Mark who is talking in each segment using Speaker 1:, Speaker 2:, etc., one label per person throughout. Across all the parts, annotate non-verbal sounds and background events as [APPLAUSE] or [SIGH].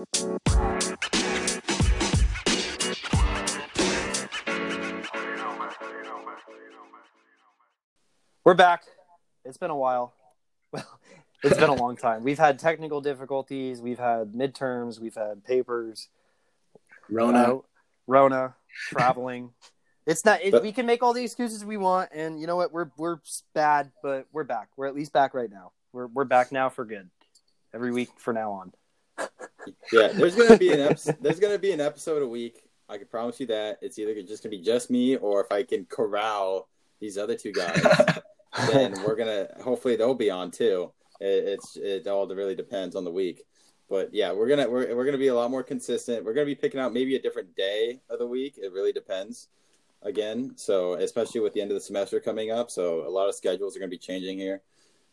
Speaker 1: We're back. It's been a while. [LAUGHS] Well, it's been a long time. We've had technical difficulties. We've had midterms. We've had papers.
Speaker 2: Rona.
Speaker 1: uh, Rona, traveling. It's not. It,
Speaker 3: But-
Speaker 1: we can make all the excuses we want, and you know what? We're we're bad, but we're back. We're at least back right now. We're we're back now for good. Every week for now on.
Speaker 3: Yeah, there's gonna be an episode. There's gonna be an episode a week. I can promise you that. It's either just gonna be just me, or if I can corral these other two guys, [LAUGHS] then we're gonna. Hopefully, they'll be on too. It, it's it all really depends on the week. But yeah, we're gonna we're we're gonna be a lot more consistent. We're gonna be picking out maybe a different day of the week. It really depends. Again, so especially with the end of the semester coming up, so a lot of schedules are gonna be changing here.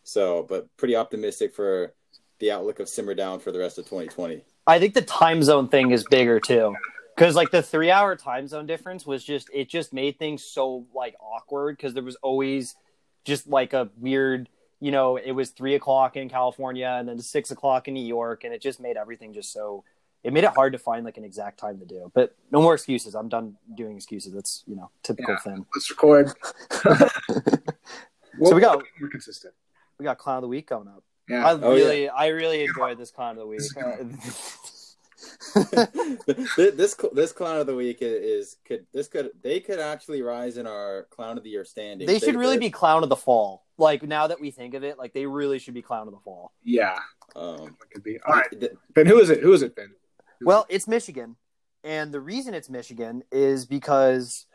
Speaker 3: So, but pretty optimistic for the outlook of simmer down for the rest of 2020.
Speaker 1: I think the time zone thing is bigger too. Because like the three hour time zone difference was just it just made things so like awkward because there was always just like a weird you know it was three o'clock in California and then six o'clock in New York and it just made everything just so it made it hard to find like an exact time to do. But no more excuses. I'm done doing excuses. That's you know typical
Speaker 2: Yeah.
Speaker 1: thing.
Speaker 2: Let's record. [LAUGHS] [LAUGHS]
Speaker 1: So we got-
Speaker 2: we're consistent.
Speaker 1: We got clown of the week coming up.
Speaker 2: Yeah.
Speaker 1: I
Speaker 3: Oh, yeah.
Speaker 1: really I really enjoyed this clown of the week.
Speaker 2: This [LAUGHS]
Speaker 3: this this clown of the week is could this could they could actually rise in our clown of the year standing.
Speaker 1: they should really be clown of the fall. Like now that we think of it, like they really should be clown of the fall.
Speaker 2: yeah.
Speaker 3: Um,
Speaker 2: It could be. All right.
Speaker 3: th-
Speaker 2: Ben, who is it? Who is it, Ben?
Speaker 1: Well, it's Michigan. And the reason it's Michigan is because,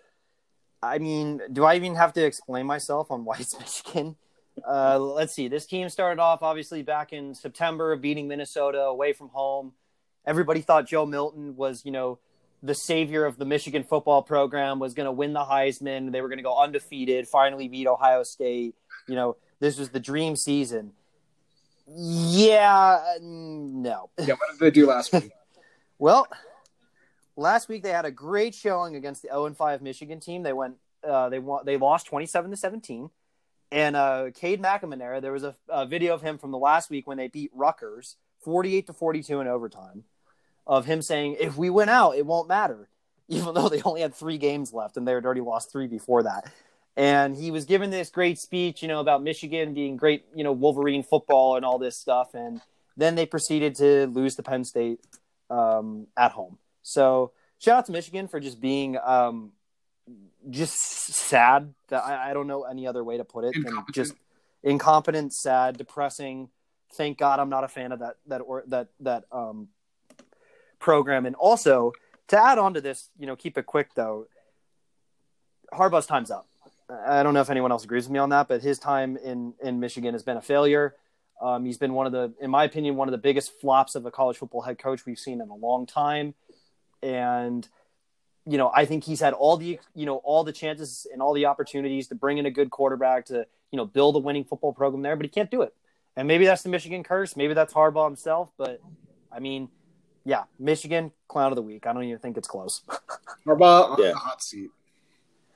Speaker 1: I mean, do I even have to explain myself on why it's [LAUGHS] Michigan? Uh, let's see. This team started off obviously back in September, beating Minnesota away from home. Everybody thought Joe Milton was, you know, the savior of the Michigan football program, was going to win the Heisman. They were going to go undefeated, finally beat Ohio State. You know, this was the dream season. Yeah, no.
Speaker 2: Yeah. What did they do last week? [LAUGHS]
Speaker 1: Well, last week they had a great showing against the 0 and 5 Michigan team. They went uh, they won they lost 27 to 17. And uh Cade McNamara, there was a, a video of him from the last week when they beat Rutgers 48 to 42 in overtime of him saying if we win out it won't matter [LAUGHS] even though they only had 3 games left and they had already lost 3 before that. And he was given this great speech, you know, about Michigan being great, you know, Wolverine football and all this stuff and then they proceeded to lose to Penn State um, at home. So shout out to Michigan for just being um, just sad. That I, I don't know any other way to put it than just incompetent, sad, depressing. Thank God I'm not a fan of that that or that that um, program. And also to add on to this, you know, keep it quick though. Harbaugh's time's up. I don't know if anyone else agrees with me on that, but his time in in Michigan has been a failure. Um, he's been one of the, in my opinion, one of the biggest flops of a college football head coach we've seen in a long time. And, you know, I think he's had all the, you know, all the chances and all the opportunities to bring in a good quarterback to, you know, build a winning football program there, but he can't do it. And maybe that's the Michigan curse. Maybe that's Harbaugh himself. But I mean, yeah, Michigan clown of the week. I don't even think it's close. [LAUGHS]
Speaker 2: Harbaugh on
Speaker 3: Yeah.
Speaker 2: the hot seat.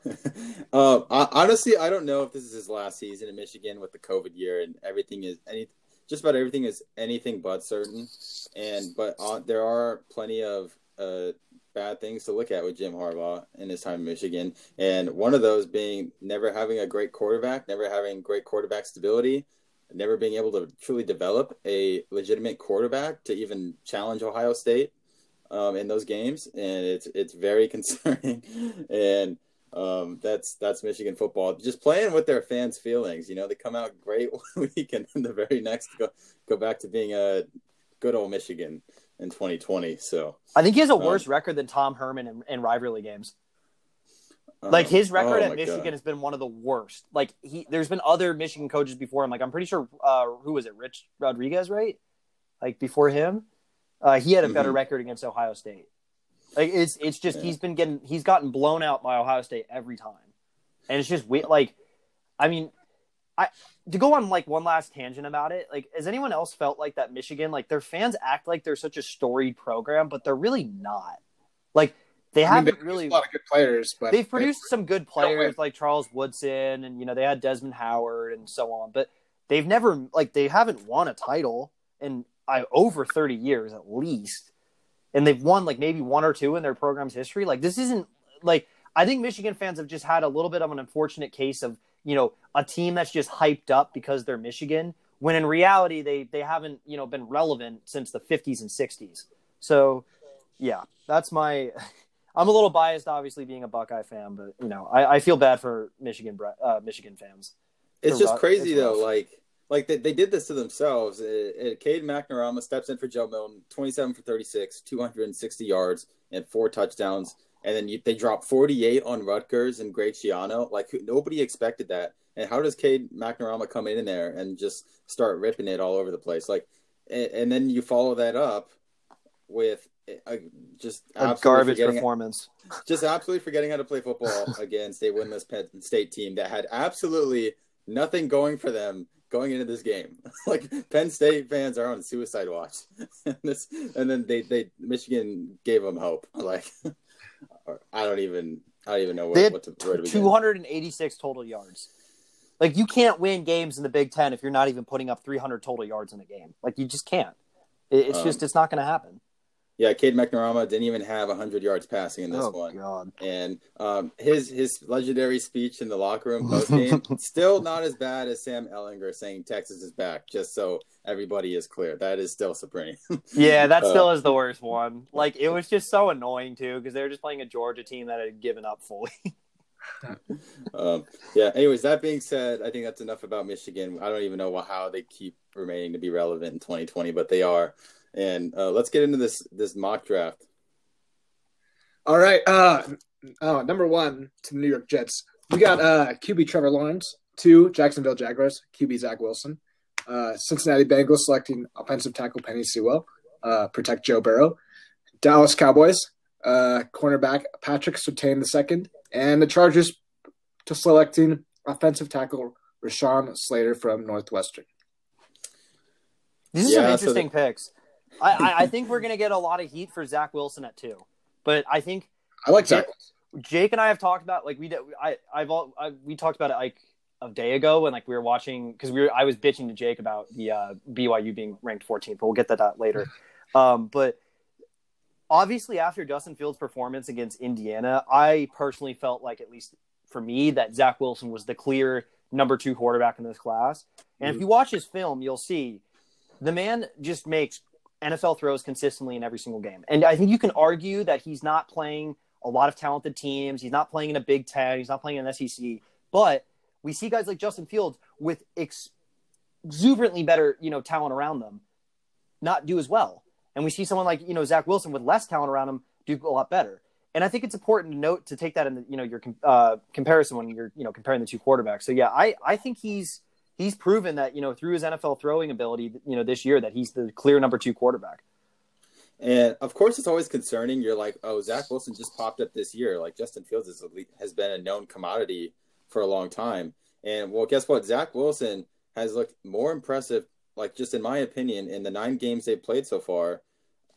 Speaker 2: [LAUGHS]
Speaker 3: uh, I, honestly, I don't know if this is his last season in Michigan with the COVID year and everything is any just about everything is anything but certain. And but uh, there are plenty of uh, bad things to look at with Jim Harbaugh in his time in Michigan, and one of those being never having a great quarterback, never having great quarterback stability, never being able to truly develop a legitimate quarterback to even challenge Ohio State um, in those games, and it's it's very [LAUGHS] concerning. and um, that's that's Michigan football. Just playing with their fans' feelings. You know, they come out great one [LAUGHS] week, and then the very next go go back to being a good old Michigan in 2020. So,
Speaker 1: I think he has a
Speaker 3: Um,
Speaker 1: worse record than Tom Herman in, in rivalry games.
Speaker 3: um,
Speaker 1: Like his record
Speaker 3: oh
Speaker 1: at Michigan
Speaker 3: God.
Speaker 1: has been one of the worst. Like he, there's been other Michigan coaches before him. Like I'm pretty sure, uh, who was it? Rich Rodriguez, right? Like before him, uh, he had a better
Speaker 3: Mhm.
Speaker 1: record against Ohio State. Like it's it's just
Speaker 3: Yeah.
Speaker 1: he's been getting he's gotten blown out by Ohio State every time, and it's just we like, I mean, I to go on like one last tangent about it. Like, has anyone else felt like that Michigan? Like their fans act like they're such a storied program, but they're really not. Like they
Speaker 2: I
Speaker 1: haven't
Speaker 2: they
Speaker 1: really
Speaker 2: a lot of good players, but
Speaker 1: they've produced some good players like Charles Woodson and you know they had Desmond Howard and so on, but they've never like they haven't won a title in I over 30 years at least. and they've won like maybe one or two in their program's history. Like this isn't like I think Michigan fans have just had a little bit of an unfortunate case of you know a team that's just hyped up because they're Michigan when in reality they they haven't you know been relevant since the 50s and 60s. So yeah, that's my. [LAUGHS] I'm a little biased, obviously, being a Buckeye fan, but you know, I, I feel bad for Michigan uh, Michigan fans.
Speaker 3: It's just
Speaker 1: rough.
Speaker 3: crazy
Speaker 1: It's
Speaker 3: though.
Speaker 1: rough.
Speaker 3: Like, like they, they did this to themselves. Uh, uh, Cade McNamara steps in for Joe Milton, 27 for 36, 260 yards, and four touchdowns. And then you, they drop 48 on Rutgers and Greg Schiano. Like who- nobody expected that. And how does Cade McNamara come in there and just start ripping it all over the place? Like, and, and then you follow that up with uh, just
Speaker 1: A garbage performance. [LAUGHS]
Speaker 3: just absolutely forgetting how to play football [LAUGHS] against a winless Penn State team that had absolutely nothing going for them going into this game. [LAUGHS] like Penn State fans are on suicide watch. and this and then they they Michigan gave them hope. Like I don't even I don't even know
Speaker 1: They
Speaker 3: what, what to where to begin.
Speaker 1: 286 total yards. Like you can't win games in the Big Ten if you're not even putting up 300 total yards in a game. Like you just can't. It, it's
Speaker 3: Um,
Speaker 1: just it's not going to happen.
Speaker 3: Yeah, Cade McNamara didn't even have 100 yards passing in this
Speaker 1: Oh
Speaker 3: one.
Speaker 1: God.
Speaker 3: And um, his his legendary speech in the locker room [LAUGHS] post game still not as bad as Sam Ehlinger saying Texas is back. Just so everybody is clear, that is still supreme. [LAUGHS]
Speaker 1: Yeah, that
Speaker 3: Uh,
Speaker 1: still is the worst one. Like it [LAUGHS] was just so annoying too because they were just playing a Georgia team that had given up fully.
Speaker 3: um, yeah. Anyways, that being said, I think that's enough about Michigan. I don't even know how they keep remaining to be relevant in 2020, but they are. And uh, let's get into this this mock draft.
Speaker 2: All right. Uh, uh, number one to the New York Jets. We got uh, QB Trevor Lawrence. Two, Jacksonville Jaguars. QB Zach Wilson. Uh, Cincinnati Bengals selecting offensive tackle Penei Sewell. Uh, protect Joe Burrow. Dallas Cowboys. Uh, cornerback Patrick Surtain II. And the Chargers to selecting offensive tackle Rashawn Slater from Northwestern.
Speaker 1: These are
Speaker 3: Yeah,
Speaker 1: some
Speaker 3: so
Speaker 1: interesting picks. I, I, I [LAUGHS] think we're gonna get a lot of heat for Zach Wilson at two, but I think
Speaker 2: I like Zach.
Speaker 1: Jake and I have talked about like we did. I I've all I, we talked about it like a day ago when like we were watching because we were I was bitching to Jake about the uh, BYU being ranked 14th, but we'll get to that later. um, but obviously, after Justin Fields' performance against Indiana, I personally felt like at least for me that Zach Wilson was the clear number two quarterback in this class. And if
Speaker 2: Mhm.
Speaker 1: you watch his film, you'll see the man just makes NFL throws consistently in every single game. And I think you can argue that he's not playing a lot of talented teams. He's not playing in a Big Ten. He's not playing in an SEC. But we see guys like Justin Fields with ex- exuberantly better, you know, talent around them not do as well. And we see someone like, you know, Zach Wilson with less talent around him do a lot better. And I think it's important to note to take that in the, you know, your uh, comparison when you're, you know, comparing the two quarterbacks. So yeah, I, I think he's, he's proven that, you know, through his NFL throwing ability, you know, this year that he's the clear number two quarterback.
Speaker 3: And of course, it's always concerning. You're like, oh, Zach Wilson just popped up this year. Like Justin Fields is, has been a known commodity for a long time. And well, guess what? Zach Wilson has looked more impressive, like just in my opinion, in the nine games they've played so far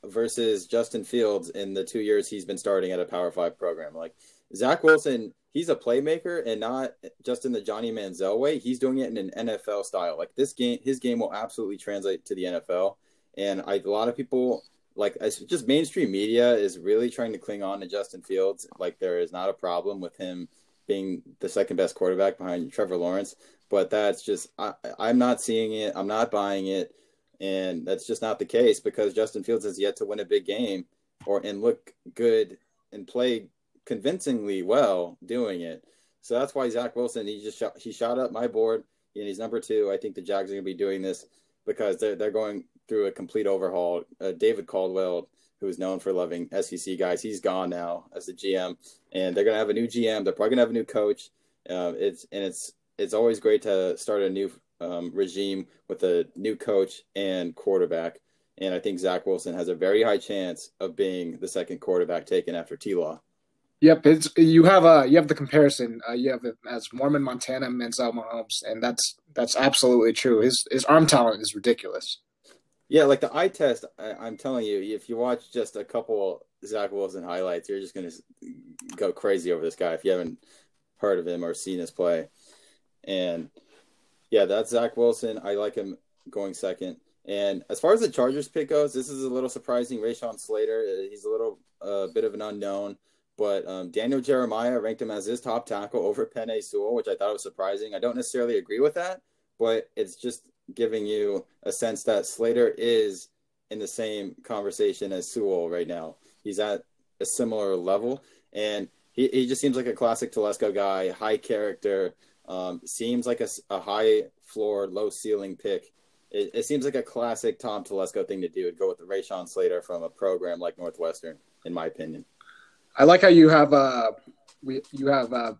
Speaker 3: versus Justin Fields in the two years he's been starting at a Power Five program. Like Zach Wilson, he's a playmaker and not just in the Johnny Manziel way. He's doing it in an NFL style. Like this game, his game will absolutely translate to the NFL. And I, a lot of people like just mainstream media is really trying to cling on to Justin Fields. Like there is not a problem with him being the second best quarterback behind Trevor Lawrence, but that's just I, I'm not seeing it. I'm not buying it, and that's just not the case because Justin Fields has yet to win a big game or and look good and play convincingly well doing it. So that's why Zach Wilson he just shot, he shot up my board and he's number two. I think the Jags are going to be doing this because they're they're going through a complete overhaul. Uh, David Caldwell, who is known for loving SEC guys, he's gone now as the GM, and they're going to have a new GM. They're probably going to have a new coach. Uh, it's and it's it's always great to start a new um, regime with a new coach and quarterback. And I think Zach Wilson has a very high chance of being the second quarterback taken after T Law.
Speaker 2: Yep, it's you have uh you have the comparison. Uh, you have it as Mormon Montana Manziel Mahomes, and that's that's absolutely true. His his arm talent is ridiculous.
Speaker 3: Yeah, like the eye test, I, I'm telling you, if you watch just a couple Zach Wilson highlights, you're just going to go crazy over this guy if you haven't heard of him or seen his play. And yeah, that's Zach Wilson. I like him going second. And as far as the Chargers pick goes, this is a little surprising. Rashawn Slater, uh, he's a little uh, bit of an unknown, but um, Daniel Jeremiah ranked him as his top tackle over Penei Sewell, which I thought was surprising. I don't necessarily agree with that, but it's just giving you a sense that Slater is in the same conversation as Sewell right now. He's at a similar level, and he, he just seems like a classic Telesco guy, high character, um, seems like a, a high floor, low ceiling pick. It, it, seems like a classic Tom Telesco thing to do. Would go with the Rashawn Slater from a program like Northwestern, in my opinion.
Speaker 2: I like how you have uh, we you have uh,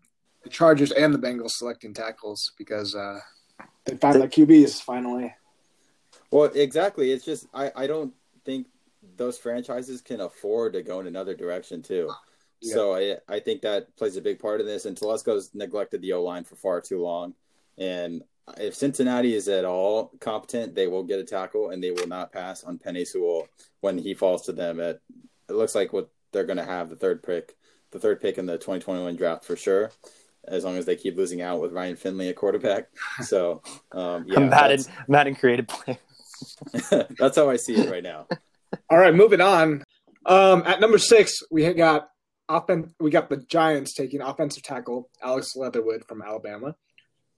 Speaker 2: the Chargers and the Bengals selecting tackles because uh, they found the QBs finally.
Speaker 3: Well, exactly. It's just I, I don't think those franchises can afford to go in another direction too. Yeah. So I I think that plays a big part in this. And Telesco's neglected the O line for far too long. And if Cincinnati is at all competent, they will get a tackle and they will not pass on Penei Sewell when he falls to them. At it looks like what they're going to have the third pick, the third pick in the 2021 draft for sure as long as they keep losing out with Ryan Finley at quarterback. [LAUGHS] So, um, yeah,
Speaker 1: Madden, Madden created play. [LAUGHS]
Speaker 3: that's how I see it right now. [LAUGHS]
Speaker 2: All right, moving on. Um, at number six, we got offen- We got the Giants taking offensive tackle Alex Leatherwood from Alabama.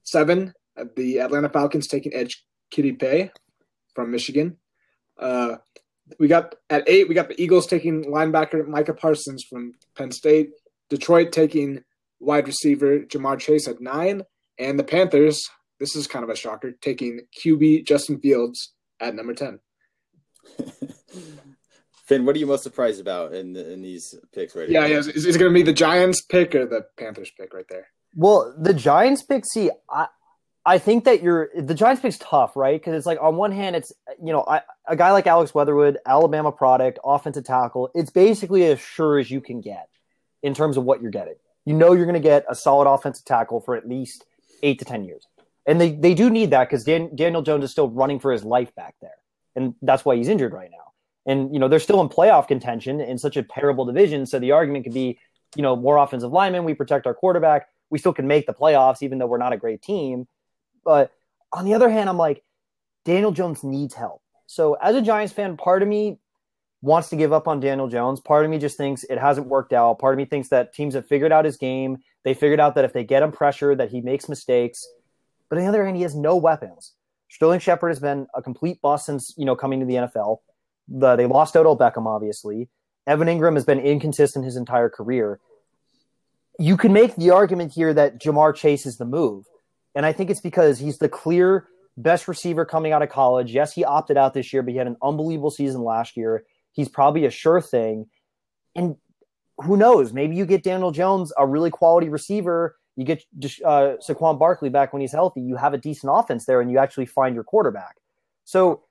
Speaker 2: Seven, the Atlanta Falcons taking edge Kwity Paye from Michigan. Uh, we got at eight, we got the Eagles taking linebacker Micah Parsons from Penn State. Detroit taking wide receiver Ja'Marr Chase at nine, and the Panthers. This is kind of a shocker, taking QB Justin Fields at number ten. [LAUGHS]
Speaker 3: Finn, what are you most surprised about in the, in these picks right
Speaker 2: yeah, Yeah, is, is it going to be the Giants pick or the Panthers pick right there?
Speaker 1: Well, the Giants pick. See, I I think that you're the Giants pick's tough, right? Because it's like on one hand, it's you know I, a guy like Alex Leatherwood, Alabama product, offensive tackle. It's basically as sure as you can get in terms of what you're getting. You know you're going to get a solid offensive tackle for at least eight to ten years, and they they do need that because Dan, Daniel Jones is still running for his life back there, and that's why he's injured right now. And you know they're still in playoff contention in such a terrible division, so the argument could be, you know, more offensive linemen. We protect our quarterback. We still can make the playoffs, even though we're not a great team. But on the other hand, I'm like, Daniel Jones needs help. So as a Giants fan, part of me wants to give up on Daniel Jones. Part of me just thinks it hasn't worked out. Part of me thinks that teams have figured out his game. They figured out that if they get him pressure, that he makes mistakes. But on the other hand, he has no weapons. Sterling Shepard has been a complete bust since you know coming to the NFL. The, they lost Odell Beckham, obviously. Evan Engram has been inconsistent his entire career. You can make the argument here that Ja'Marr Chase is the move. And I think it's because he's the clear best receiver coming out of college. Yes, he opted out this year, but he had an unbelievable season last year. He's probably a sure thing. And who knows? Maybe you get Daniel Jones, a really quality receiver. You get uh, Saquon Barkley back when he's healthy. You have a decent offense there, and you actually find your quarterback. So,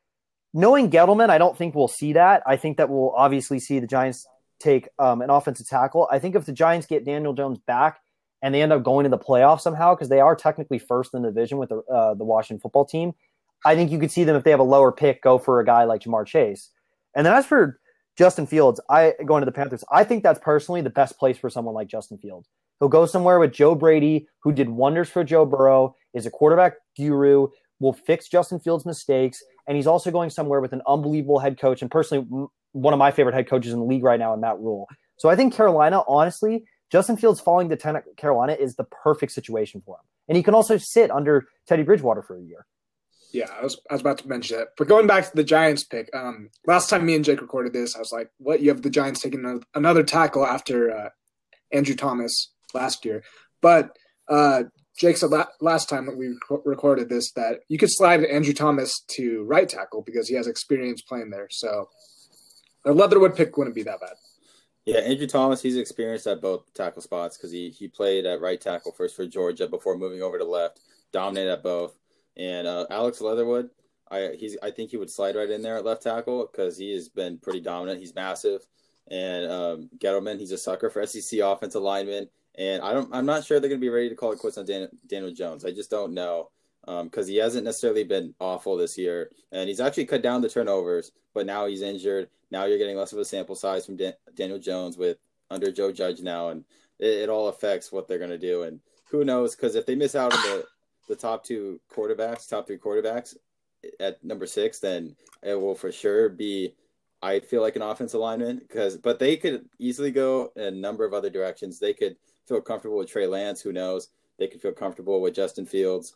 Speaker 1: knowing Gettleman, I don't think we'll see that. I think that we'll obviously see the Giants take um, an offensive tackle. I think if the Giants get Daniel Jones back and they end up going to the playoffs somehow because they are technically first in the division with the uh, the Washington football team, I think you could see them if they have a lower pick go for a guy like Ja'Marr Chase. And then as for Justin Fields, I going to the Panthers, I think that's personally the best place for someone like Justin Fields. He'll go somewhere with Joe Brady, who did wonders for Joe Burrow, is a quarterback guru, will fix Justin Fields' mistakes, and he's also going somewhere with an unbelievable head coach and personally one of my favorite head coaches in the league right now in Matt Rhule. So I think Carolina, honestly, Justin Fields falling to 10 Carolina is the perfect situation for him. And he can also sit under Teddy Bridgewater for a year.
Speaker 2: Yeah, I was I was about to mention that. But going back to the Giants pick, um, last time me and Jake recorded this, I was like, "What? You have the Giants taking another tackle after uh, Andrew Thomas last year?" But uh, Jake said last time that we recorded this that you could slide Andrew Thomas to right tackle because he has experience playing there. So a Leatherwood pick wouldn't be that bad.
Speaker 3: Yeah, Andrew Thomas, he's experienced at both tackle spots because he he played at right tackle first for Georgia before moving over to left, dominated at both. And uh, Alex Leatherwood, I he's I think he would slide right in there at left tackle because he has been pretty dominant. He's massive, and um, Gettleman, he's a sucker for SEC offensive linemen. And I don't, I'm not sure they're going to be ready to call it quits on Dan, Daniel Jones. I just don't know because um, he hasn't necessarily been awful this year, and he's actually cut down the turnovers. But now he's injured. Now you're getting less of a sample size from Dan- Daniel Jones with under Joe Judge now, and it, it all affects what they're going to do. And who knows? Because if they miss out on the the top two quarterbacks, top three quarterbacks, at number six, then it will for sure be. I feel like an offensive lineman because, but they could easily go a number of other directions. They could feel comfortable with Trey Lance. Who knows? They could feel comfortable with Justin Fields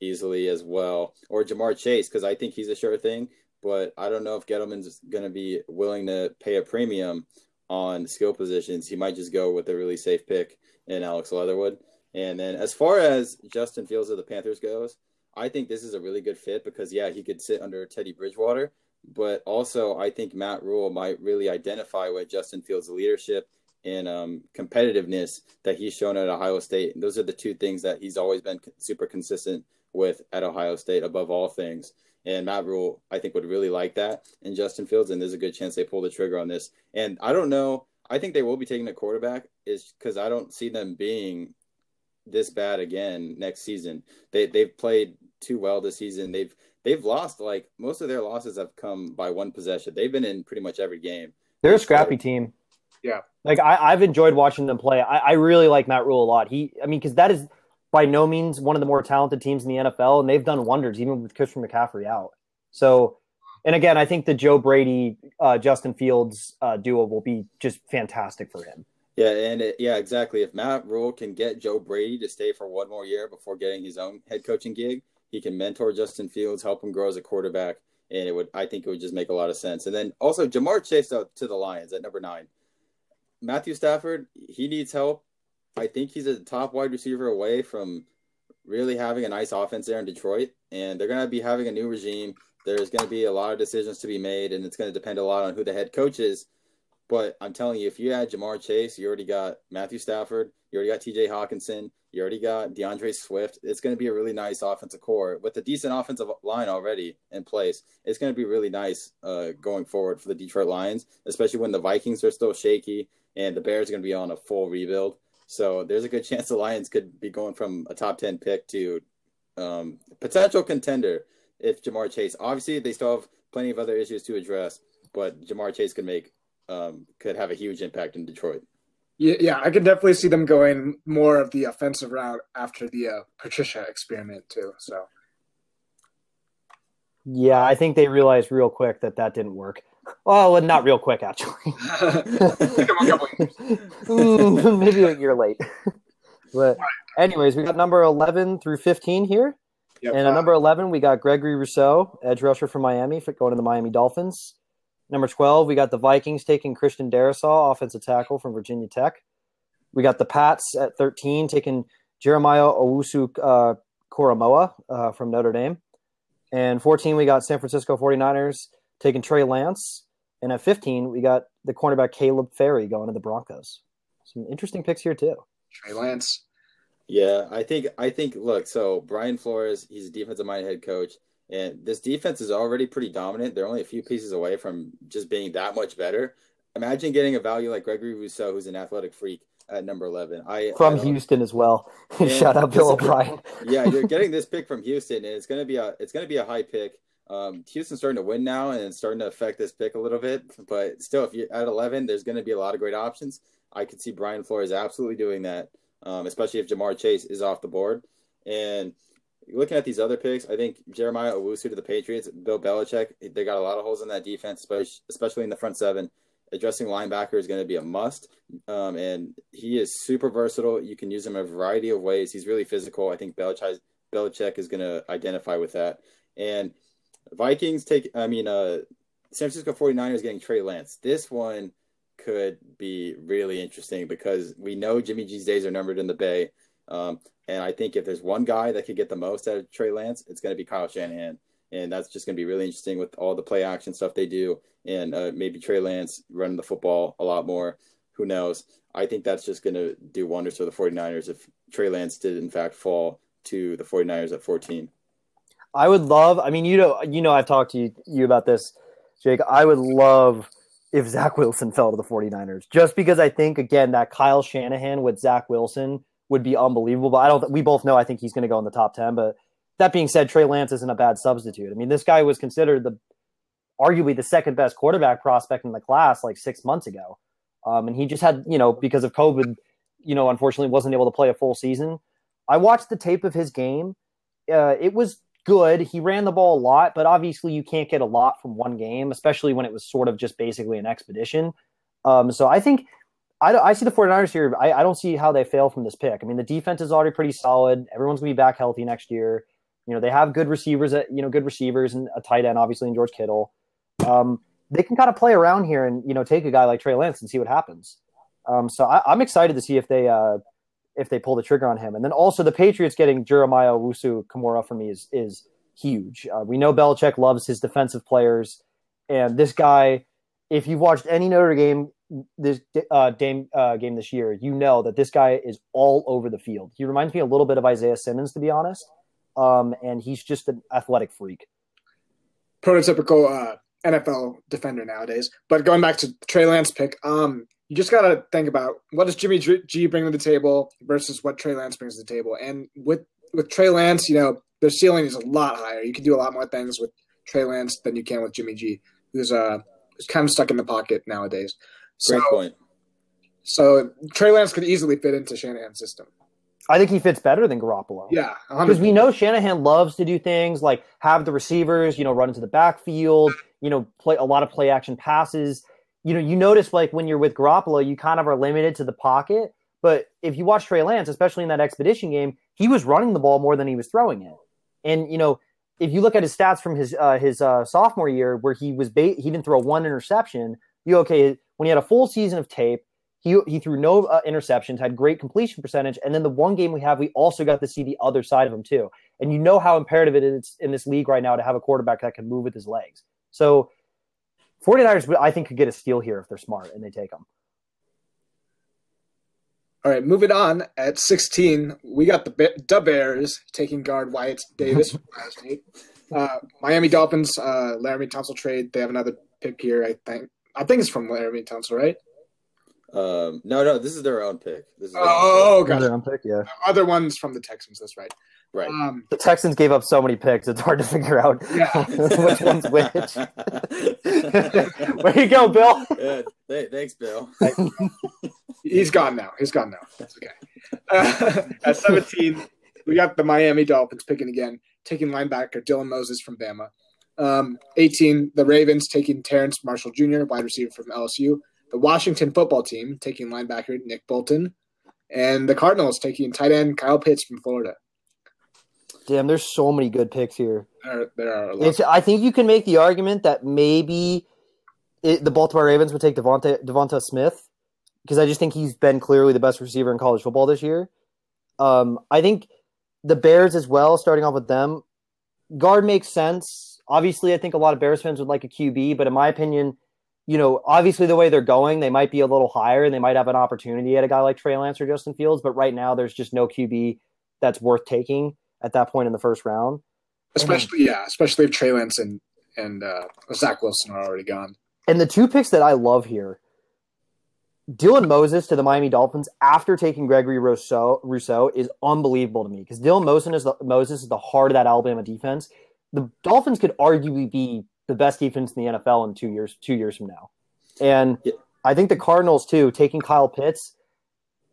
Speaker 3: easily as well, or Ja'Marr Chase because I think he's a sure thing. But I don't know if Gettleman's going to be willing to pay a premium on skill positions. He might just go with a really safe pick in Alex Leatherwood. And then as far as Justin Fields of the Panthers goes, I think this is a really good fit because yeah, he could sit under Teddy Bridgewater, but also I think Matt Rhule might really identify with Justin Fields' leadership and um, competitiveness that he's shown at Ohio State. And those are the two things that he's always been super consistent with at Ohio State above all things. And Matt Rhule, I think, would really like that. And Justin Fields, and there's a good chance they pull the trigger on this. And I don't know. I think they will be taking a quarterback, is because I don't see them being this bad again next season. They they've played too well this season. They've they've lost like most of their losses have come by one possession. They've been in pretty much every game.
Speaker 1: They're a scrappy team.
Speaker 2: Yeah.
Speaker 1: Like I, have enjoyed watching them play. I, I, really like Matt Rhule a lot. He, I mean, because that is by no means one of the more talented teams in the NFL, and they've done wonders even with Christian McCaffrey out. So, and again, I think the Joe Brady, uh, Justin Fields uh, duo will be just fantastic for him.
Speaker 3: Yeah, and it, yeah, exactly. If Matt Rhule can get Joe Brady to stay for one more year before getting his own head coaching gig, he can mentor Justin Fields, help him grow as a quarterback, and it would I think it would just make a lot of sense. And then also Ja'Marr Chase out to the Lions at number nine. Matthew Stafford, he needs help. I think he's a top wide receiver away from really having a nice offense there in Detroit, and they're going to be having a new regime. There's going to be a lot of decisions to be made, and it's going to depend a lot on who the head coach is. But I'm telling you, if you add Ja'Marr Chase, you already got Matthew Stafford, you already got TJ Hockenson, you already got DeAndre Swift. It's going to be a really nice offensive core with a decent offensive line already in place. It's going to be really nice uh, going forward for the Detroit Lions, especially when the Vikings are still shaky and the Bears are going to be on a full rebuild. So there's a good chance the Lions could be going from a top 10 pick to um, potential contender if Ja'Marr Chase. Obviously, they still have plenty of other issues to address, but Ja'Marr Chase could make um, could have a huge impact in Detroit.
Speaker 2: Yeah, yeah, I can definitely see them going more of the offensive route after the uh, Patricia experiment too. So,
Speaker 1: yeah, I think they realized real quick that that didn't work. Well, not real quick actually. [LAUGHS] [LAUGHS] maybe a year late. [LAUGHS] but anyways, we got number eleven through fifteen here. Yep. And at number 11, we got Gregory Rousseau, edge rusher from Miami, going to the Miami Dolphins. Number 12, we got the Vikings taking Christian Darrisaw, offensive tackle from Virginia Tech. We got the Pats at 13 taking Jeremiah Owusu uh, Koramoah uh, from Notre Dame. And 14, we got San Francisco 49ers taking Trey Lance. And at 15, we got the cornerback Caleb Farley going to the Broncos. Some interesting picks here, too.
Speaker 2: Trey Lance.
Speaker 3: Yeah, I think I think look, so Brian Flores, he's a defensive minded head coach. And this defense is already pretty dominant. They're only a few pieces away from just being that much better. Imagine getting a value like Gregory Rousseau, who's an athletic freak at number 11. I
Speaker 1: From I Houston as well. [LAUGHS] Shout out Bill O'Brien.
Speaker 3: yeah, you're [LAUGHS] getting this pick from Houston, and it's gonna be a it's gonna be a high pick. Um, Houston's starting to win now, and it's starting to affect this pick a little bit. But still, if you're at 11, there's going to be a lot of great options. I could see Brian Flores absolutely doing that, um, especially if Ja'Marr Chase is off the board. And looking at these other picks, I think Jeremiah Owusu to the Patriots, Bill Belichick, they got a lot of holes in that defense, especially in the front seven. Addressing linebacker is going to be a must, um, and he is super versatile. You can use him a variety of ways. He's really physical. I think Belichick is going to identify with that. And Vikings take, I mean, uh, San Francisco 49ers getting Trey Lance. This one could be really interesting because we know Jimmy G's days are numbered in the Bay. Um, and I think if there's one guy that could get the most out of Trey Lance, it's going to be Kyle Shanahan. And that's just going to be really interesting with all the play action stuff they do. And uh, maybe Trey Lance running the football a lot more. Who knows? I think that's just going to do wonders for the 49ers if Trey Lance did, in fact, fall to the 49ers at 14.
Speaker 1: I would love, I mean, you know, you know, I've talked to you, you about this, Jake. I would love if Zach [LAUGHS] Wilson fell to the 49ers just because I think, again, that Kyle Shanahan with Zach Wilson would be unbelievable. But I don't. We both know I think he's going to go in the top ten. But that being said, Trey Lance isn't a bad substitute. I mean, this guy was considered the arguably the second best quarterback prospect in the class like six months ago, um, and he just had you know because of COVID, you know, unfortunately wasn't able to play a full season. I watched the tape of his game. Uh, it was good. He ran the ball a lot, but obviously you can't get a lot from one game, especially when it was sort of just basically an expedition. Um, so I think I, I see the 49ers here. I, I don't see how they fail from this pick. I mean, the defense is already pretty solid. Everyone's going to be back healthy next year. You know, they have good receivers, at, you know, good receivers and a tight end, obviously, in George Kittle. Um, they can kind of play around here and, you know, take a guy like Trey Lance and see what happens. Um, so I, am excited to see if they, uh, if they pull the trigger on him. And then also the Patriots getting Jeremiah Owusu-Koramoah for me is, is huge. Uh, we know Belichick loves his defensive players. And this guy, if you've watched any Notre Dame this uh, game uh, game this year, you know that this guy is all over the field. He reminds me a little bit of Isaiah Simmons, to be honest, um, and he's just an athletic freak.
Speaker 2: Prototypical uh, NFL defender nowadays. But going back to Trey Lance pick, um, you just got to think about what does Jimmy G bring to the table versus what Trey Lance brings to the table. And with with Trey Lance, you know their ceiling is a lot higher. You can do a lot more things with Trey Lance than you can with Jimmy G, who's uh who's kind of stuck in the pocket nowadays.
Speaker 3: Great so, point.
Speaker 2: So Trey Lance could easily fit into Shanahan's system.
Speaker 1: I think he fits better than Garoppolo.
Speaker 2: Yeah,
Speaker 1: because we know Shanahan loves to do things like have the receivers, you know, run into the backfield, you know, play a lot of play action passes. You know, you notice like when you're with Garoppolo, you kind of are limited to the pocket. But if you watch Trey Lance, especially in that expedition game, he was running the ball more than he was throwing it. And you know, if you look at his stats from his uh, his uh, sophomore year, where he was ba- he didn't throw one interception, you okay when he had a full season of tape. He, he threw no uh, interceptions, had great completion percentage, and then the one game we have, we also got to see the other side of him too. And you know how imperative it is in this league right now to have a quarterback that can move with his legs. So 49ers, I think, could get a steal here if they're smart and they take them.
Speaker 2: All right, moving on at 16, we got the the Bears taking guard Wyatt Davis [LAUGHS] Uh, Miami Dolphins, uh, Laremy Tunsil trade. They have another pick here, I think. I think it's from Laremy Tunsil, right?
Speaker 3: Um, no, no, this is their own pick. This is
Speaker 2: oh, oh,
Speaker 1: Their own pick, yeah.
Speaker 2: Other ones from the Texans. That's right.
Speaker 3: Right.
Speaker 2: Um,
Speaker 1: the Texans gave up so many picks; it's hard to figure out [LAUGHS]
Speaker 2: yeah. [LAUGHS]
Speaker 1: which one's which. [LAUGHS] Where you go, Bill?
Speaker 3: Yeah, thanks, Bill.
Speaker 2: He's gone now. He's gone now. That's okay. Uh, at 17, we got the Miami Dolphins picking again, taking linebacker Dylan Moses from Bama. Um, 18, the Ravens taking Terrace Marshall Jr., wide receiver from LSU. The Washington football team taking linebacker Nick Bolton. And the Cardinals taking tight end Kyle Pitts from Florida.
Speaker 1: Damn, there's so many good picks here.
Speaker 2: There, there are.
Speaker 1: I think you can make the argument that maybe it, the Baltimore Ravens would take Devonta, Devonta Smith because I just think he's been clearly the best receiver in college football this year. Um, I think the Bears as well, starting off with them, guard makes sense obviously, I think a lot of Bears fans would like a QB, but in my opinion, you know, obviously the way they're going, they might be a little higher and they might have an opportunity at a guy like Trey Lance or Justin Fields. But right now, there's just no QB that's worth taking at that point in the first round.
Speaker 2: Especially, yeah, especially if Trey Lance and and uh, Zach Wilson are already gone.
Speaker 1: And the two picks that I love here, Dylan Moses to the Miami Dolphins after taking Gregory Rousseau, Rousseau is unbelievable to me because Dylan Moses is the, Moses is the heart of that Alabama defense the Dolphins could arguably be the best defense in the NFL in two years, two years from now. And yeah. I think the Cardinals too, taking Kyle Pitts.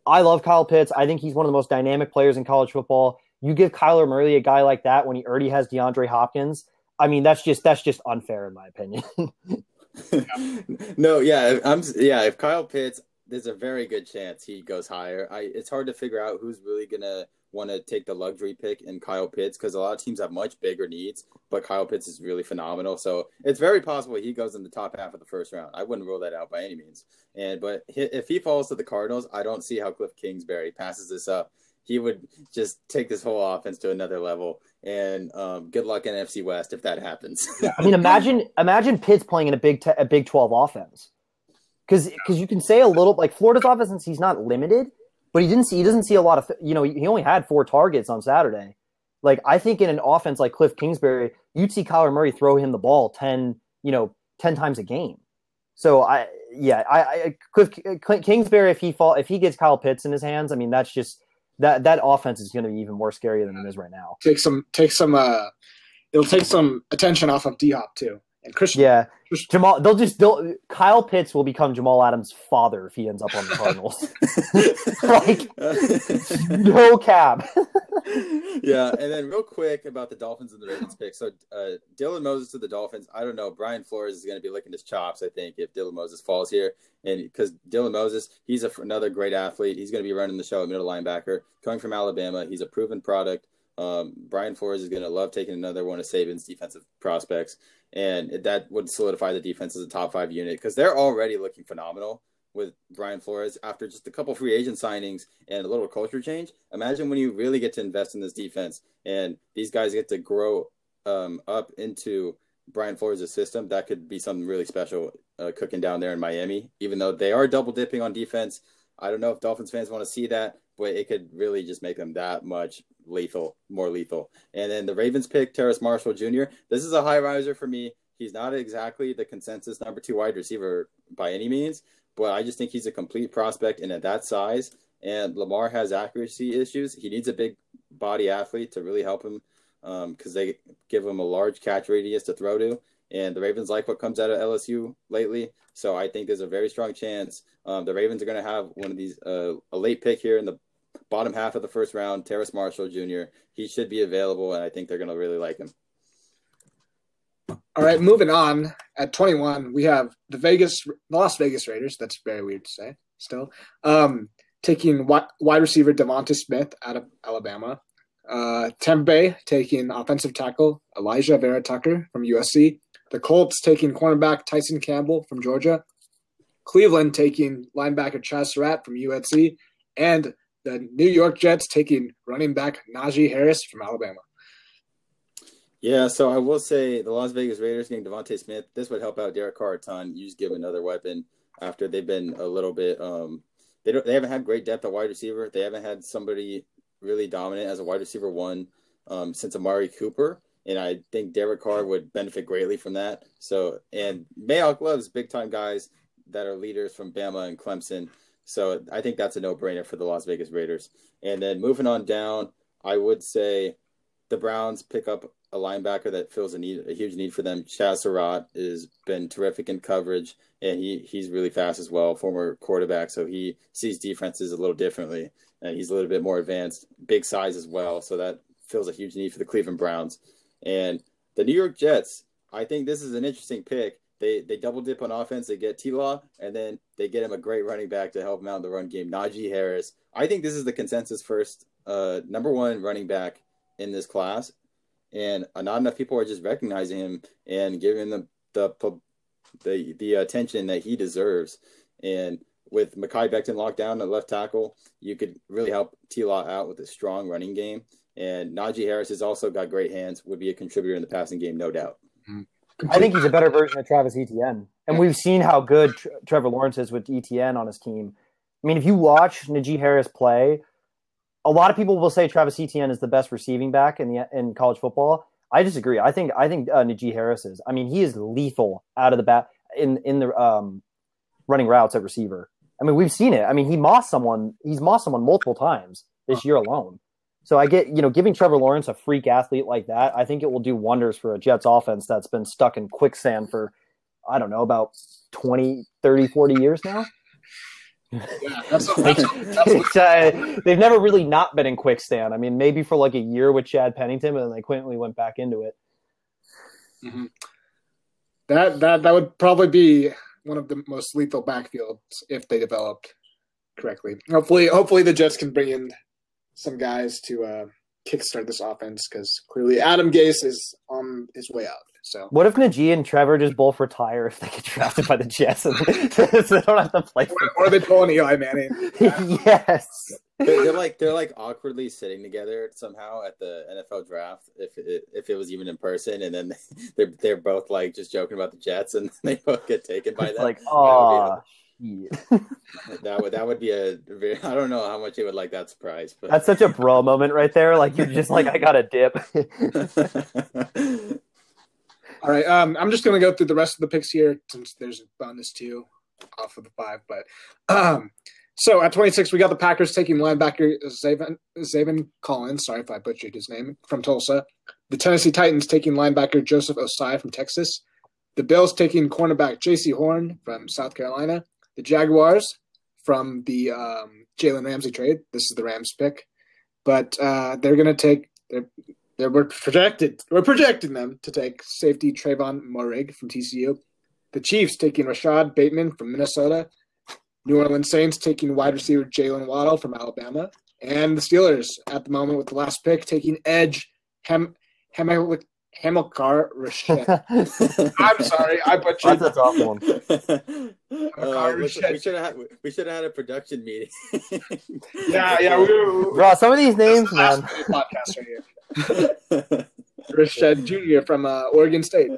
Speaker 1: I love Kyle Pitts. I think he's one of the most dynamic players in college football. You give Kyler Murray a guy like that when he already has DeAndre Hopkins. I mean, that's just that's just unfair in my opinion. [LAUGHS] [LAUGHS]
Speaker 3: no, yeah, I'm yeah. If Kyle Pitts, there's a very good chance he goes higher. I it's hard to figure out who's really gonna want to take the luxury pick in Kyle Pitts because a lot of teams have much bigger needs, but Kyle Pitts is really phenomenal. So it's very possible he goes in the top half of the first round. I wouldn't rule that out by any means. And but if he falls to the Cardinals, I don't see how Cliff Kingsbury passes this up. He would just take this whole offense to another level. And um, good luck in NFC West if that happens.
Speaker 1: I mean, imagine imagine Pitts playing in a Big a Big Twelve offense because because you can say a little like Florida's offense. since He's not limited but he didn't see he doesn't see a lot of you know he only had four targets on Saturday. Like I think in an offense like Cliff Kingsbury, you'd see Kyler Murray throw him the ball ten you know ten times a game. So I yeah I, I Cliff Kingsbury if he fall if he gets Kyle Pitts in his hands, I mean that's just that that offense is going to be even more scary than it is right now.
Speaker 2: Take some take some uh it'll take some attention off of D Hop too. And Christian,
Speaker 1: yeah, Jamal. They'll just they'll, Kyle Pitts will become Jamal Adams' father if he ends up on the [LAUGHS] Cardinals. [LAUGHS] like no cap. [LAUGHS]
Speaker 3: yeah, and then real quick about the Dolphins and the Ravens pick. So uh, Dylan Moses to the Dolphins. I don't know. Brian Flores is going to be licking his chops. I think if Dylan Moses falls here, and because Dylan Moses, he's a, another great athlete. He's going to be running the show at middle linebacker, coming from Alabama. He's a proven product. Um, Brian Flores is going to love taking another one of Saban's defensive prospects, and that would solidify the defense as a top five unit because they're already looking phenomenal with Brian Flores after just a couple free agent signings and a little culture change. Imagine when you really get to invest in this defense and these guys get to grow um, up into Brian Flores' system. That could be something really special uh, cooking down there in Miami. Even though they are double dipping on defense, I don't know if Dolphins fans want to see that, but it could really just make them that much lethal, more lethal. And then the Ravens pick Terrace Marshall Jr. This is a high riser for me. He's not exactly the consensus number two wide receiver by any means, but I just think he's a complete prospect and at that size. And Lamar has accuracy issues. He needs a big body athlete to really help him because um, they give him a large catch radius to throw to. And the Ravens like what comes out of LSU lately. So I think there's a very strong chance um, the Ravens are going to have one of these, uh, a late pick here in the bottom half of the first round, Terrace Marshall Jr. He should be available, and I think they're going to really like him.
Speaker 2: All right, moving on. At 21, we have the Vegas, the Las Vegas Raiders. That's very weird to say. Still, um, taking wide receiver Devonta Smith out of Alabama. Uh, Tampa Bay taking offensive tackle Alijah Vera-Tucker from USC. The Colts taking cornerback Tyson Campbell from Georgia. Cleveland taking linebacker Chazz Surratt from USC, and the New York Jets taking running back Najee Harris from Alabama.
Speaker 3: Yeah, so I will say the Las Vegas Raiders getting DeVonta Smith. This would help out Derek Carr a ton. You just give another weapon after they've been a little bit. Um, they don't. They haven't had great depth at wide receiver. They haven't had somebody really dominant as a wide receiver one um, since Amari Cooper. And I think Derek Carr would benefit greatly from that. So, and Mayock loves big time guys that are leaders from Bama and Clemson. So I think that's a no brainer for the Las Vegas Raiders. And then moving on down, I would say the Browns pick up a linebacker that fills a need, a huge need for them. Chazz Surratt has been terrific in coverage, and he he's really fast as well. Former quarterback, so he sees defenses a little differently, and he's a little bit more advanced, big size as well. So that fills a huge need for the Cleveland Browns, and the New York Jets. I think this is an interesting pick. They they double dip on offense. They get T Law, and then they get him a great running back to help him out in the run game. Najee Harris. I think this is the consensus first uh, number one running back in this class, and not enough people are just recognizing him and giving the the the, the attention that he deserves. And with Mekhi Becton locked down at left tackle, you could really help T Law out with a strong running game. And Najee Harris has also got great hands, would be a contributor in the passing game, no doubt.
Speaker 1: I think he's a better version of Travis Etienne. And we've seen how good Trevor Lawrence is with Etienne on his team. I mean, if you watch Najee Harris play, a lot of people will say Travis Etienne is the best receiving back in the in college football. I disagree. I think I think uh, Najee Harris is. I mean, he is lethal out of the bat in in the um, running routes at receiver. I mean, we've seen it. I mean, he mossed someone. He's mossed someone multiple times this year alone. So I get, you know, giving Trevor Lawrence a freak athlete like that, I think it will do wonders for a Jets offense that's been stuck in quicksand for, I don't know, about 20, 30, 40 years now. Yeah, that's, [LAUGHS] that's, uh, they've never really not been in quicksand. I mean, maybe for like a year with Chad Pennington, and then they quickly went back into it.
Speaker 2: Mm-hmm. That that that would probably be one of the most lethal backfields if they developed correctly. Hopefully, hopefully the Jets can bring in some guys to uh, kickstart this offense because clearly Adam Gase is on his way out. So
Speaker 1: what if Najee and Trevor just both retire if they get drafted by the Jets and so [LAUGHS] they don't have to play?
Speaker 2: Or, or they pull an Eli Manning. [LAUGHS]
Speaker 1: yes.
Speaker 3: They're, they're, like they're like awkwardly sitting together somehow at the NFL draft if it, if it was even in person, and then [LAUGHS] they're they're both like just joking about the Jets, and they both get taken by them.
Speaker 1: Like, oh, [LAUGHS]
Speaker 3: that would that would be a very, I don't know how much you would like that surprise. But
Speaker 1: that's such a bro moment right there. Like you're just like I got a dip. [LAUGHS]
Speaker 2: All right. Um, I'm just going to go through the rest of the picks here since there's a bonus two off of the five. But um, so at 26, we got the Packers taking linebacker Zaven, Zaven Collins. Sorry if I butchered his name from Tulsa. The Tennessee Titans taking linebacker Joseph Ossai from Texas. The Bills taking cornerback Jaycee Horn from South Carolina. The Jaguars from the um, Jalen Ramsey trade. This is the Rams pick. but uh, they're going to take. They're, they're we're projected. We're projecting them to take safety Trevon Moehrig from TCU. The Chiefs taking Rashad Bateman from Minnesota. New Orleans Saints taking wide receiver Jaylen Waddle from Alabama, and the Steelers at the moment with the last pick taking edge Hem Hamil Hamilcar Rashed. [LAUGHS] I'm sorry, I butchered.
Speaker 1: That's a tough one.
Speaker 3: Uh, we should have had we should have had a production meeting.
Speaker 2: Yeah, yeah, we were,
Speaker 1: Bro, some of these names,
Speaker 2: This is the last
Speaker 1: man.
Speaker 2: podcast right here. Rashed Jr. from uh, Oregon State.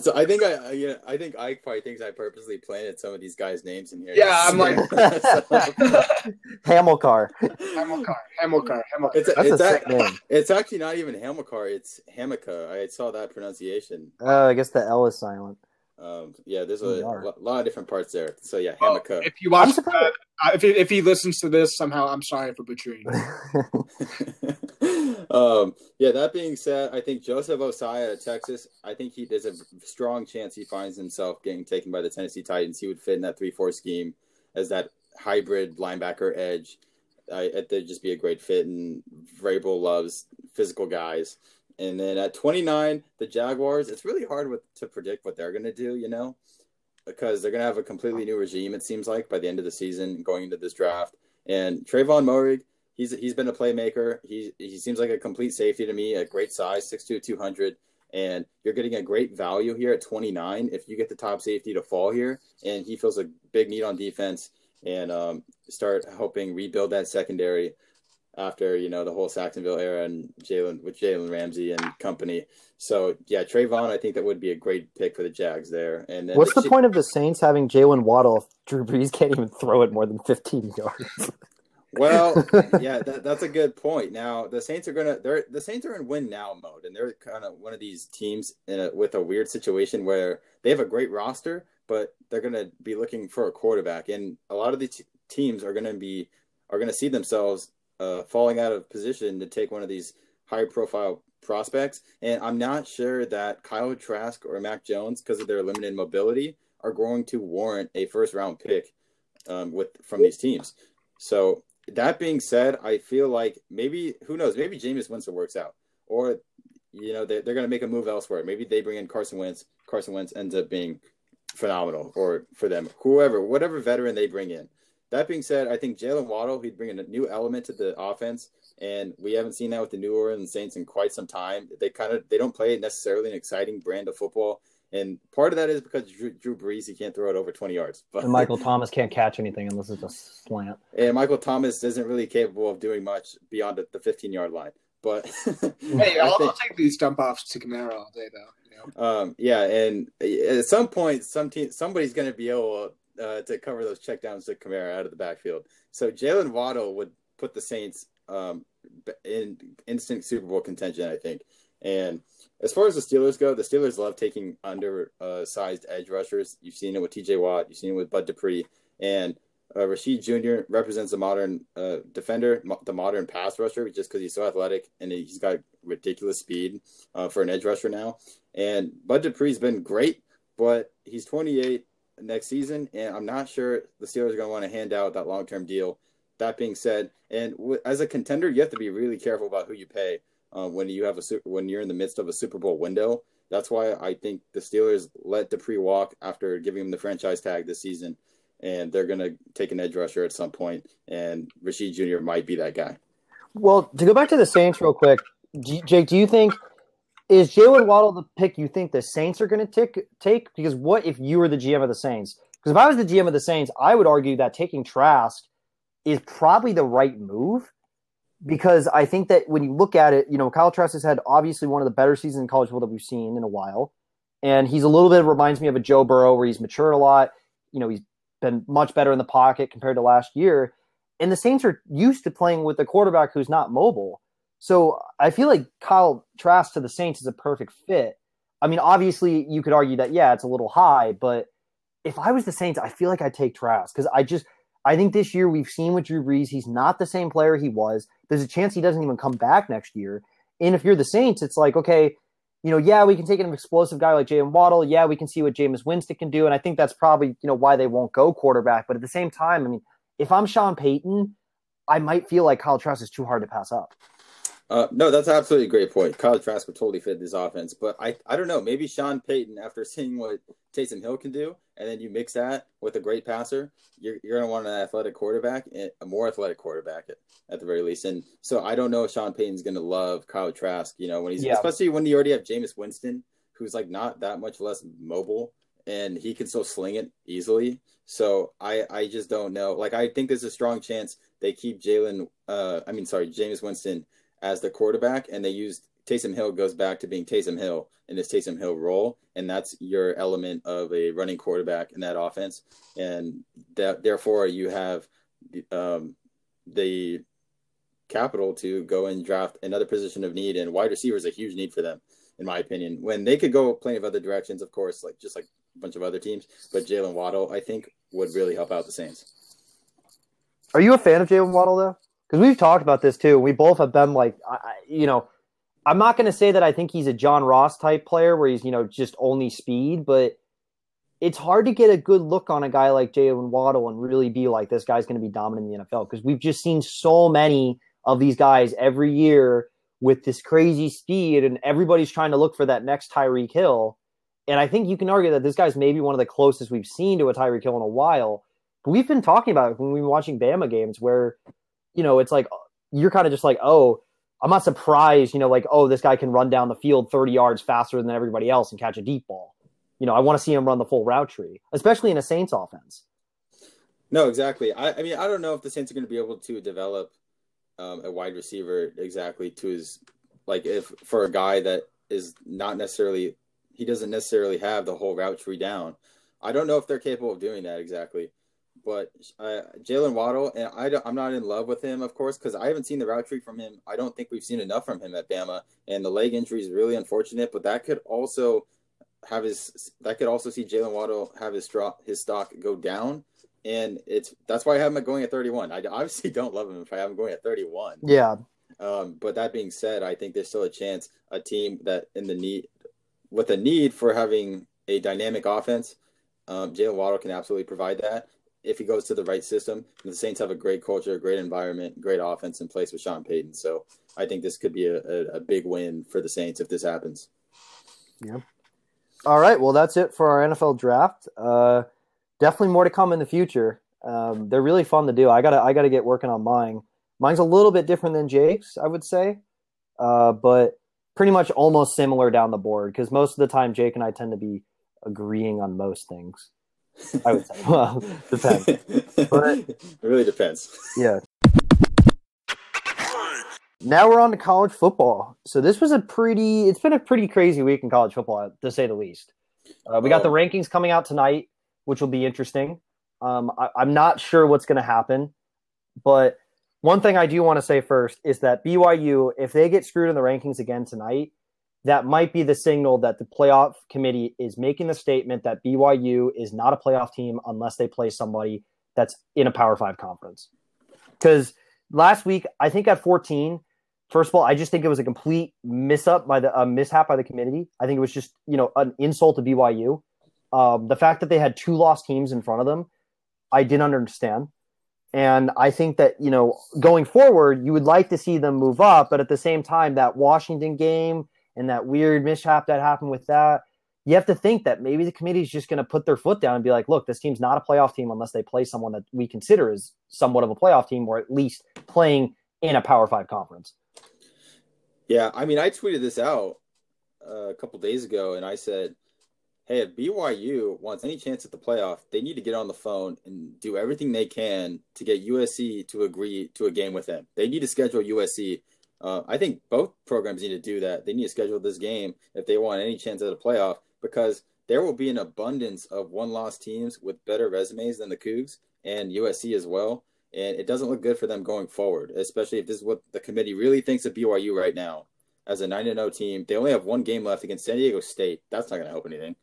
Speaker 3: So I think I, I yeah I think Ike probably thinks I purposely planted some of these guys' names in here.
Speaker 2: Yeah, I'm like- [LAUGHS]
Speaker 1: Hamilcar.
Speaker 2: Hamilcar, Hamilcar, Hamilcar.
Speaker 3: it's a,
Speaker 1: That's a
Speaker 3: it's,
Speaker 1: sick
Speaker 3: a,
Speaker 1: name.
Speaker 3: it's actually not even Hamilcar. It's Hamika. I saw that pronunciation.
Speaker 1: Oh, I guess the L is silent.
Speaker 3: Um, yeah, there's a
Speaker 1: We
Speaker 3: lot of different parts there. So yeah,
Speaker 2: Well,
Speaker 3: Hamika.
Speaker 2: if you watch,
Speaker 1: I'm
Speaker 2: uh, if he, if he listens to this somehow, I'm sorry for butchering. [LAUGHS] [LAUGHS] [LAUGHS]
Speaker 3: um, yeah, that being said, I think Joseph out of Texas, I think he there's a strong chance he finds himself getting taken by the Tennessee Titans. He would fit in that 3 4 scheme as that hybrid linebacker edge. I, think just be a great fit, and Vrabel loves physical guys. And then at 29, the Jaguars, it's really hard with, to predict what they're going to do, you know, because they're going to have a completely new regime, it seems like, by the end of the season going into this draft. And Trevon Moehrig, he's he's been a playmaker. He he seems like a complete safety to me, a great size, 6'2", 200. And you're getting a great value here at 29 if you get the top safety to fall here. And he feels a big need on defense and um, start helping rebuild that secondary after you know the whole Sacksonville era and Jalen with Jalen Ramsey and company. So yeah, Trevon, I think that would be a great pick for the Jags there. And then
Speaker 1: What's the
Speaker 3: Rasheed-
Speaker 1: point of the Saints having Jaylen Waddle if Drew Brees can't even throw it more than 15 yards? [LAUGHS]
Speaker 3: Well, [LAUGHS] yeah, that, that's a good point. Now the Saints are gonna they're the Saints are in win now mode, and they're kind of one of these teams in a, with a weird situation where they have a great roster, but they're gonna be looking for a quarterback, and a lot of the t- teams are gonna be are gonna see themselves uh, falling out of position to take one of these high profile prospects, and I'm not sure that Kyle Trask or Mac Jones, because of their limited mobility, are going to warrant a first round pick um, with from these teams. So that being said, I feel like maybe who knows, maybe Jameis Winston works out, or you know they're, they're going to make a move elsewhere. Maybe they bring in Carson Wentz. Carson Wentz ends up being phenomenal, or for them, whoever, whatever veteran they bring in. That being said, I think Jaylen Waddle he'd bring in a new element to the offense, and we haven't seen that with the New Orleans Saints in quite some time. They kind of they don't play necessarily an exciting brand of football. And part of that is because Drew, Drew Brees he can't throw it over twenty yards. But
Speaker 4: And Michael Thomas can't catch anything unless it's a slant.
Speaker 3: and Michael Thomas isn't really capable of doing much beyond the 15 yard line. But [LAUGHS]
Speaker 2: Hey, [LAUGHS]
Speaker 3: I
Speaker 2: I'll,
Speaker 3: think-
Speaker 2: I'll take these dump offs to Kamara all day, though. You know?
Speaker 3: um, yeah, and at some point, some team, somebody's going to be able uh, to cover those checkdowns to Kamara out of the backfield. So Jaylen Waddle would put the Saints um, in instant Super Bowl contention, I think. And as far as the Steelers go, the Steelers love taking undersized edge rushers. You've seen it with T.J. Watt. You've seen it with Bud Dupree, and uh, Rashed Jr. represents a modern uh, defender, mo- the modern pass rusher, just because he's so athletic and he's got ridiculous speed uh, for an edge rusher now. And Bud Dupree's been great, but he's 28 next season, and I'm not sure the Steelers are going to want to hand out that long term deal. That being said, and w- as a contender, you have to be really careful about who you pay uh, when you have a when you're in the midst of a Super Bowl window. That's why I think the Steelers let Dupree walk after giving him the franchise tag this season, and they're going to take an edge rusher at some point, and Rashed Jr. might be that guy.
Speaker 1: Well, to go back to the Saints real quick, Jake, do you think is Jaylen Waddle the pick you think the Saints are going to? Take because what if you were the GM of the Saints? Because if I was the GM of the Saints, I would argue that taking Trask is probably the right move. Because I think that when you look at it, you know, Kyle Trask has had obviously one of the better seasons in college football that we've seen in a while, and he's a little bit reminds me of a Joe Burrow where he's matured a lot. You know, he's been much better in the pocket compared to last year. And the Saints are used to playing with a quarterback who's not mobile. So I feel like Kyle Trask to the Saints is a perfect fit. I mean, obviously, you could argue that, yeah, it's a little high, but if I was the Saints, I feel like I'd take Trask because I just, I think this year we've seen with Drew Brees, he's not the same player he was. There's a chance he doesn't even come back next year. And if you're the Saints, it's like, okay, you know, yeah, we can take an explosive guy like Jaylen Waddle. Yeah, we can see what Jameis Winston can do. And I think that's probably, you know, why they won't go quarterback. But at the same time, I mean, if I'm Sean Payton, I might feel like Kyle Trask is too hard to pass up.
Speaker 3: Uh, no, that's absolutely a great point. Kyle Trask would totally fit this offense, but I, I don't know. Maybe Sean Payton, after [LAUGHS] seeing what Taysom Hill can do, and then you mix that with a great passer, you're, you're going to want an athletic quarterback, a more athletic quarterback at, at the very least. And so I don't know if Sean Payton's going to love Kyle Trask, you know, when he's
Speaker 1: Yeah.
Speaker 3: especially when you already have Jameis Winston, who's like not that much less mobile, and he can still sling it easily. So I, I just don't know. Like I think there's a strong chance they keep Jalen, uh, I mean, sorry, Jameis Winston as the quarterback, and they used Taysom Hill goes back to being Taysom Hill in this Taysom Hill role, and that's your element of a running quarterback in that offense, and that therefore you have um, the capital to go and draft another position of need, and wide receiver is a huge need for them, in my opinion. When they could go plenty of other directions, of course, like just like a bunch of other teams, but Jaylen Waddle, I think, would really help out the Saints.
Speaker 1: Are you a fan of Jaylen Waddle though? Because we've talked about this too. We both have been like, I, you know, I'm not going to say that I think he's a John Ross type player where he's you know just only speed, but it's hard to get a good look on a guy like Jaylen Waddle and really be like this guy's going to be dominant in the NFL because we've just seen so many of these guys every year with this crazy speed, and everybody's trying to look for that next Tyreek Hill. And I think you can argue that this guy's maybe one of the closest we've seen to a Tyreek Hill in a while. But we've been talking about it when we've been watching Bama games where, you know, it's like you're kind of just like, oh, I'm not surprised, you know, like, oh, this guy can run down the field 30 yards faster than everybody else and catch a deep ball. You know, I want to see him run the full route tree, especially in a Saints offense.
Speaker 3: No, exactly. I, I mean, I don't know if the Saints are going to be able to develop um, a wide receiver exactly to his like if for a guy that is not necessarily he doesn't necessarily have the whole route tree down. I don't know if they're capable of doing that exactly. But uh, Jaylen Waddle, and I don't, I'm not in love with him, of course, because I haven't seen the route tree from him. I don't think we've seen enough from him at Bama, and the leg injury is really unfortunate. But that could also have his that could also see Jaylen Waddle have his straw, his stock go down, and it's that's why I have him going at 31. I obviously [LAUGHS] don't love him if I have him going at 31.
Speaker 1: Yeah.
Speaker 3: Um, but that being said, I think there's still a chance a team that in the need with a need for having a dynamic offense, um, Jaylen Waddle can absolutely provide that if he goes to the right system. The Saints have a great culture, great environment, great offense in place with Sean Payton. So I think this could be a, a, a big win for the Saints if this happens. Yeah.
Speaker 1: All right. Well, that's it for our NFL draft. Uh, definitely more to come in the future. Um, they're really fun to do. I gotta I gotta get working on mine. Mine's a little bit different than Jake's, I would say, uh, but pretty much almost similar down the board because most of the time Jake and I tend to be agreeing on most things. I would say. Well, depends. But- [LAUGHS]
Speaker 3: it really depends.
Speaker 1: Yeah. Now we're on to college football. So this was a pretty. It's been a pretty crazy week in college football, to say the least. Uh, we got the
Speaker 3: Oh.
Speaker 1: rankings coming out tonight, which will be interesting. Um, I, I'm not sure what's going to happen, but one thing I do want to say first is that BYU, if they get screwed in the rankings again tonight, that might be the signal that the playoff committee is making the statement that BYU is not a playoff team unless they play somebody that's in a Power Five conference. Because last week, I think at 14, first of all, I just think it was a complete miss up by the uh, mishap by the committee. I think it was just you know an insult to BYU. Um, the fact that they had two lost teams in front of them, I didn't understand. And I think that, you know, going forward, you would like to see them move up, but at the same time, that Washington game and that weird mishap that happened with that, you have to think that maybe the committee is just going to put their foot down and be like, look, this team's not a playoff team unless they play someone that we consider as somewhat of a playoff team or at least playing in a Power Five conference.
Speaker 3: Yeah, I mean, I tweeted this out uh, a couple days ago, and I said, "Hey, if BYU wants any chance at the playoff, they need to get on the phone and do everything they can to get USC to agree to a game with them. They need to schedule USC. Uh, I think both programs need to do that. They need to schedule this game if they want any chance at a playoff because there will be an abundance of one-loss teams with better resumes than the Cougs and USC as well." And it doesn't look good for them going forward, especially if this is what the committee really thinks of BYU right now as a 9 0 team. They only have one game left against San Diego State. That's not going to help anything.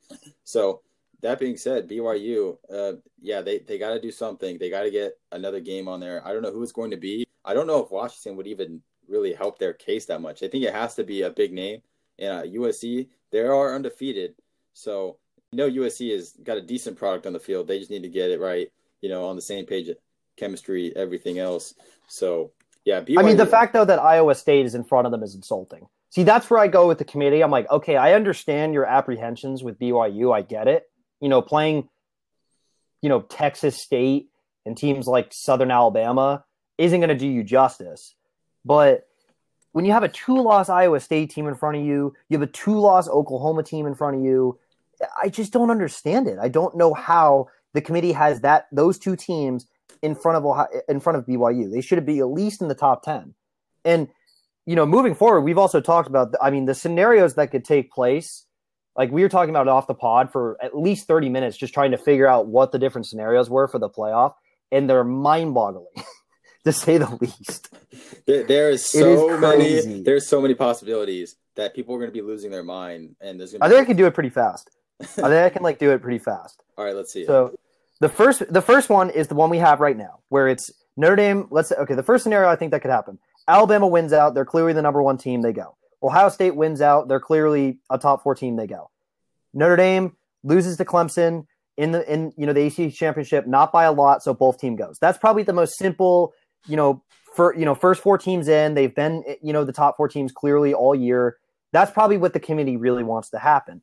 Speaker 3: So, that being said, BYU, uh, yeah, they, they got to do something. They got to get another game on there. I don't know who it's going to be. I don't know if Washington would even really help their case that much. I think it has to be a big name. And uh, USC, they are undefeated. So, you know, USC has got a decent product on the field. They just need to get it right, you know, on the same page chemistry, everything else. So yeah, BYU.
Speaker 1: I mean, the fact though that Iowa State is in front of them is insulting. See, that's where I go with the committee. I'm like, okay, I understand your apprehensions with BYU. I get it. You know, playing, you know, Texas State and teams like Southern Alabama isn't going to do you justice. But when you have a two-loss Iowa State team in front of you, you have a two-loss Oklahoma team in front of you. I just don't understand it. I don't know how the committee has that those two teams in front of Ohio, in front of BYU. They should be at least in the top ten. And you know, moving forward, we've also talked about. I mean, the scenarios that could take place. Like we were talking about off the pod for at least thirty minutes, just trying to figure out what the different scenarios were for the playoff, and they're mind-boggling, [LAUGHS] [LAUGHS] to say the least.
Speaker 3: There, there is
Speaker 1: It is
Speaker 3: so many. There's so many possibilities that people are going to be losing their mind, and there's going.
Speaker 1: I think I can do it pretty fast. I [LAUGHS] think I can like do it pretty fast.
Speaker 3: All right, let's see. it.
Speaker 1: So the first the first one is the one we have right now, where it's Notre Dame. Let's say okay, the first scenario I think that could happen. Alabama wins out, they're clearly the number one team, they go. Ohio State wins out, they're clearly a top four team, they go. Notre Dame loses to Clemson in the in you know the ACC championship, not by a lot, so both team goes. That's probably the most simple, you know, for you know, first four teams in, they've been you know the top four teams clearly all year. That's probably what the committee really wants to happen.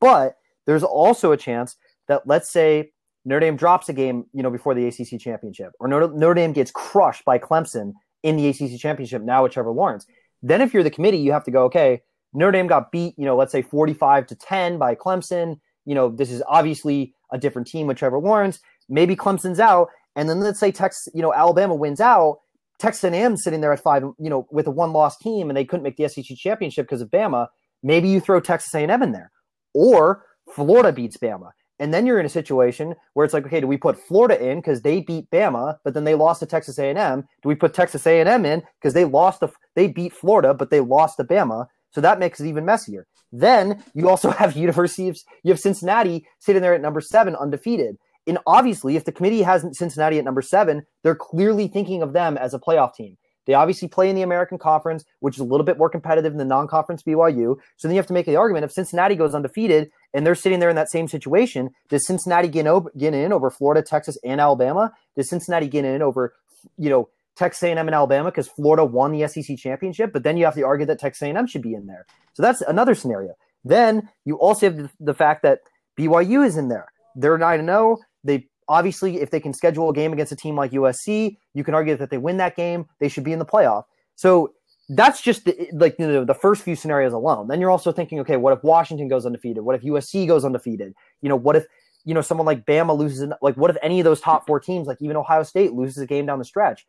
Speaker 1: But there's also a chance that let's say Notre Dame drops a game, you know, before the ACC championship, or Notre, Notre Dame gets crushed by Clemson in the ACC championship. Now with Trevor Lawrence, then if you're the committee, you have to go, okay, Notre Dame got beat, you know, let's say 45 to 10 by Clemson. You know, this is obviously a different team with Trevor Lawrence. Maybe Clemson's out, and then let's say Texas, you know, Alabama wins out. Texas A&M sitting there at five, you know, with a one-loss team, and they couldn't make the SEC championship because of Bama. Maybe you throw Texas A&M in there, or Florida beats Bama, and then you're in a situation where it's like, okay, do we put Florida in because they beat Bama, but then they lost to Texas A&M? Do we put Texas A&M in because they lost to they beat Florida, but they lost to Bama? So that makes it even messier. Then you also [LAUGHS] have University of you have Cincinnati sitting there at number seven, undefeated. And obviously, if the committee has Cincinnati at number seven, they're clearly thinking of them as a playoff team. They obviously play in the American Conference, which is a little bit more competitive than the non-conference BYU. So then you have to make the argument: if Cincinnati goes undefeated and they're sitting there in that same situation, does Cincinnati get, get in over Florida, Texas, and Alabama? Does Cincinnati get in over, you know, Texas A&M and Alabama because Florida won the SEC championship? But then you have to argue that Texas A&M should be in there. So that's another scenario. Then you also have the, the fact that BYU is in there. They're nine and zero. They obviously, if they can schedule a game against a team like USC, you can argue that they win that game, they should be in the playoff. So that's just the, like you know, the first few scenarios alone. Then you're also thinking, okay, what if Washington goes undefeated? What if USC goes undefeated? You know, what if you know someone like Bama loses? in- Like, what if any of those top four teams, like even Ohio State, loses a game down the stretch?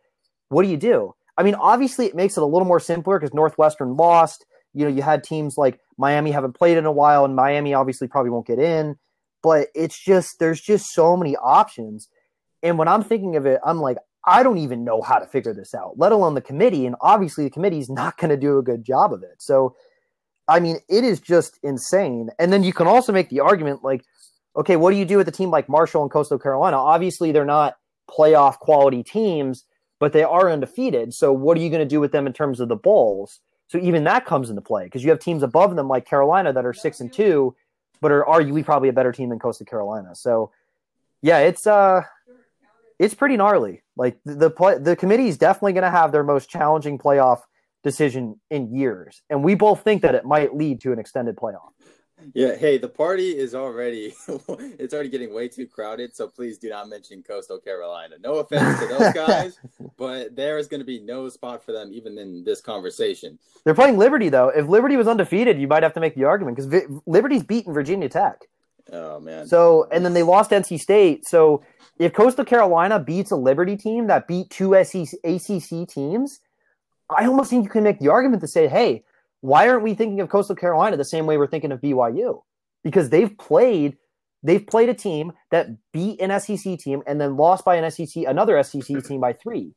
Speaker 1: What do you do? I mean, obviously, it makes it a little more simpler because Northwestern lost. You know, you had teams like Miami haven't played in a while, and Miami obviously probably won't get in. But it's just there's just so many options. And when I'm thinking of it, I'm like, I don't even know how to figure this out, let alone the committee. And obviously, the committee is not going to do a good job of it. So, I mean, it is just insane. And then you can also make the argument like, okay, what do you do with a team like Marshall and Coastal Carolina? Obviously, they're not playoff quality teams, but they are undefeated. So, what are you going to do with them in terms of the bowls? So, even that comes into play because you have teams above them like Carolina that are six and two, but are arguably probably a better team than Coastal Carolina. So, yeah, it's uh, it's pretty gnarly. Like the the, play, the committee is definitely going to have their most challenging playoff decision in years, and we both think that it might lead to an extended playoff.
Speaker 3: Yeah, hey, the party is already [LAUGHS] it's already getting way too crowded, so please do not mention Coastal Carolina. No offense to those guys, [LAUGHS] but there is going to be no spot for them even in this conversation.
Speaker 1: They're playing Liberty though. If Liberty was undefeated, you might have to make the argument because Vi- Liberty's beaten Virginia Tech.
Speaker 3: Oh man.
Speaker 1: So and then they lost NC State. So if Coastal Carolina beats a Liberty team that beat two SEC, ACC teams, I almost think you can make the argument to say, hey, why aren't we thinking of Coastal Carolina the same way we're thinking of BYU? Because they've played they've played a team that beat an SEC team and then lost by an SEC another SEC team by three,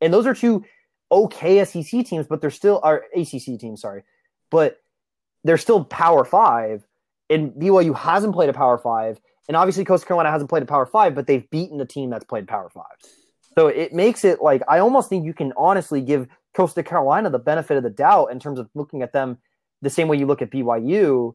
Speaker 1: and those are two okay SEC teams, but they're still are ACC teams. Sorry, but they're still Power Five, and BYU hasn't played a Power Five, and obviously Coastal Carolina hasn't played a Power Five, but they've beaten a team that's played Power Five. So it makes it like I almost think you can honestly give Coastal Carolina the benefit of the doubt in terms of looking at them the same way you look at BYU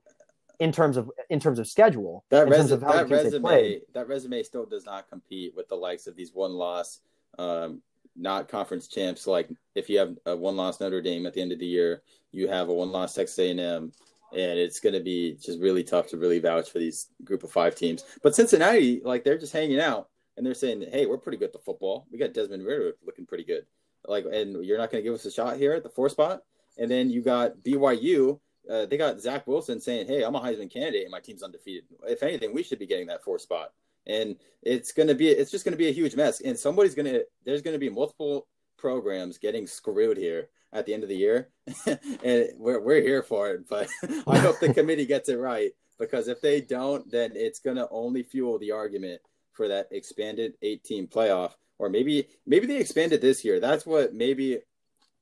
Speaker 1: in terms of in terms of schedule.
Speaker 3: That,
Speaker 1: of
Speaker 3: that
Speaker 1: many teams they played.
Speaker 3: resume that resume still does not compete with the likes of these one loss um, not conference champs. Like if you have a one loss Notre Dame at the end of the year, you have a one loss Texas A&M, and it's going to be just really tough to really vouch for these group of five teams. But Cincinnati, like they're just hanging out and they're saying, "Hey, we're pretty good at the football. We got Desmond Ridder looking pretty good. Like, and you're not going to give us a shot here at the four spot." And then you got BYU. Uh, they got Zach Wilson saying, "Hey, I'm a Heisman candidate, and my team's undefeated. If anything, we should be getting that four spot." And it's going to be, it's just going to be a huge mess. And somebody's going to, there's going to be multiple programs getting screwed here at the end of the year, [LAUGHS] and we're we're here for it. But I hope the [LAUGHS] committee gets it right because if they don't, then it's going to only fuel the argument for that expanded 18 playoff, or maybe maybe they expanded this year. That's what maybe.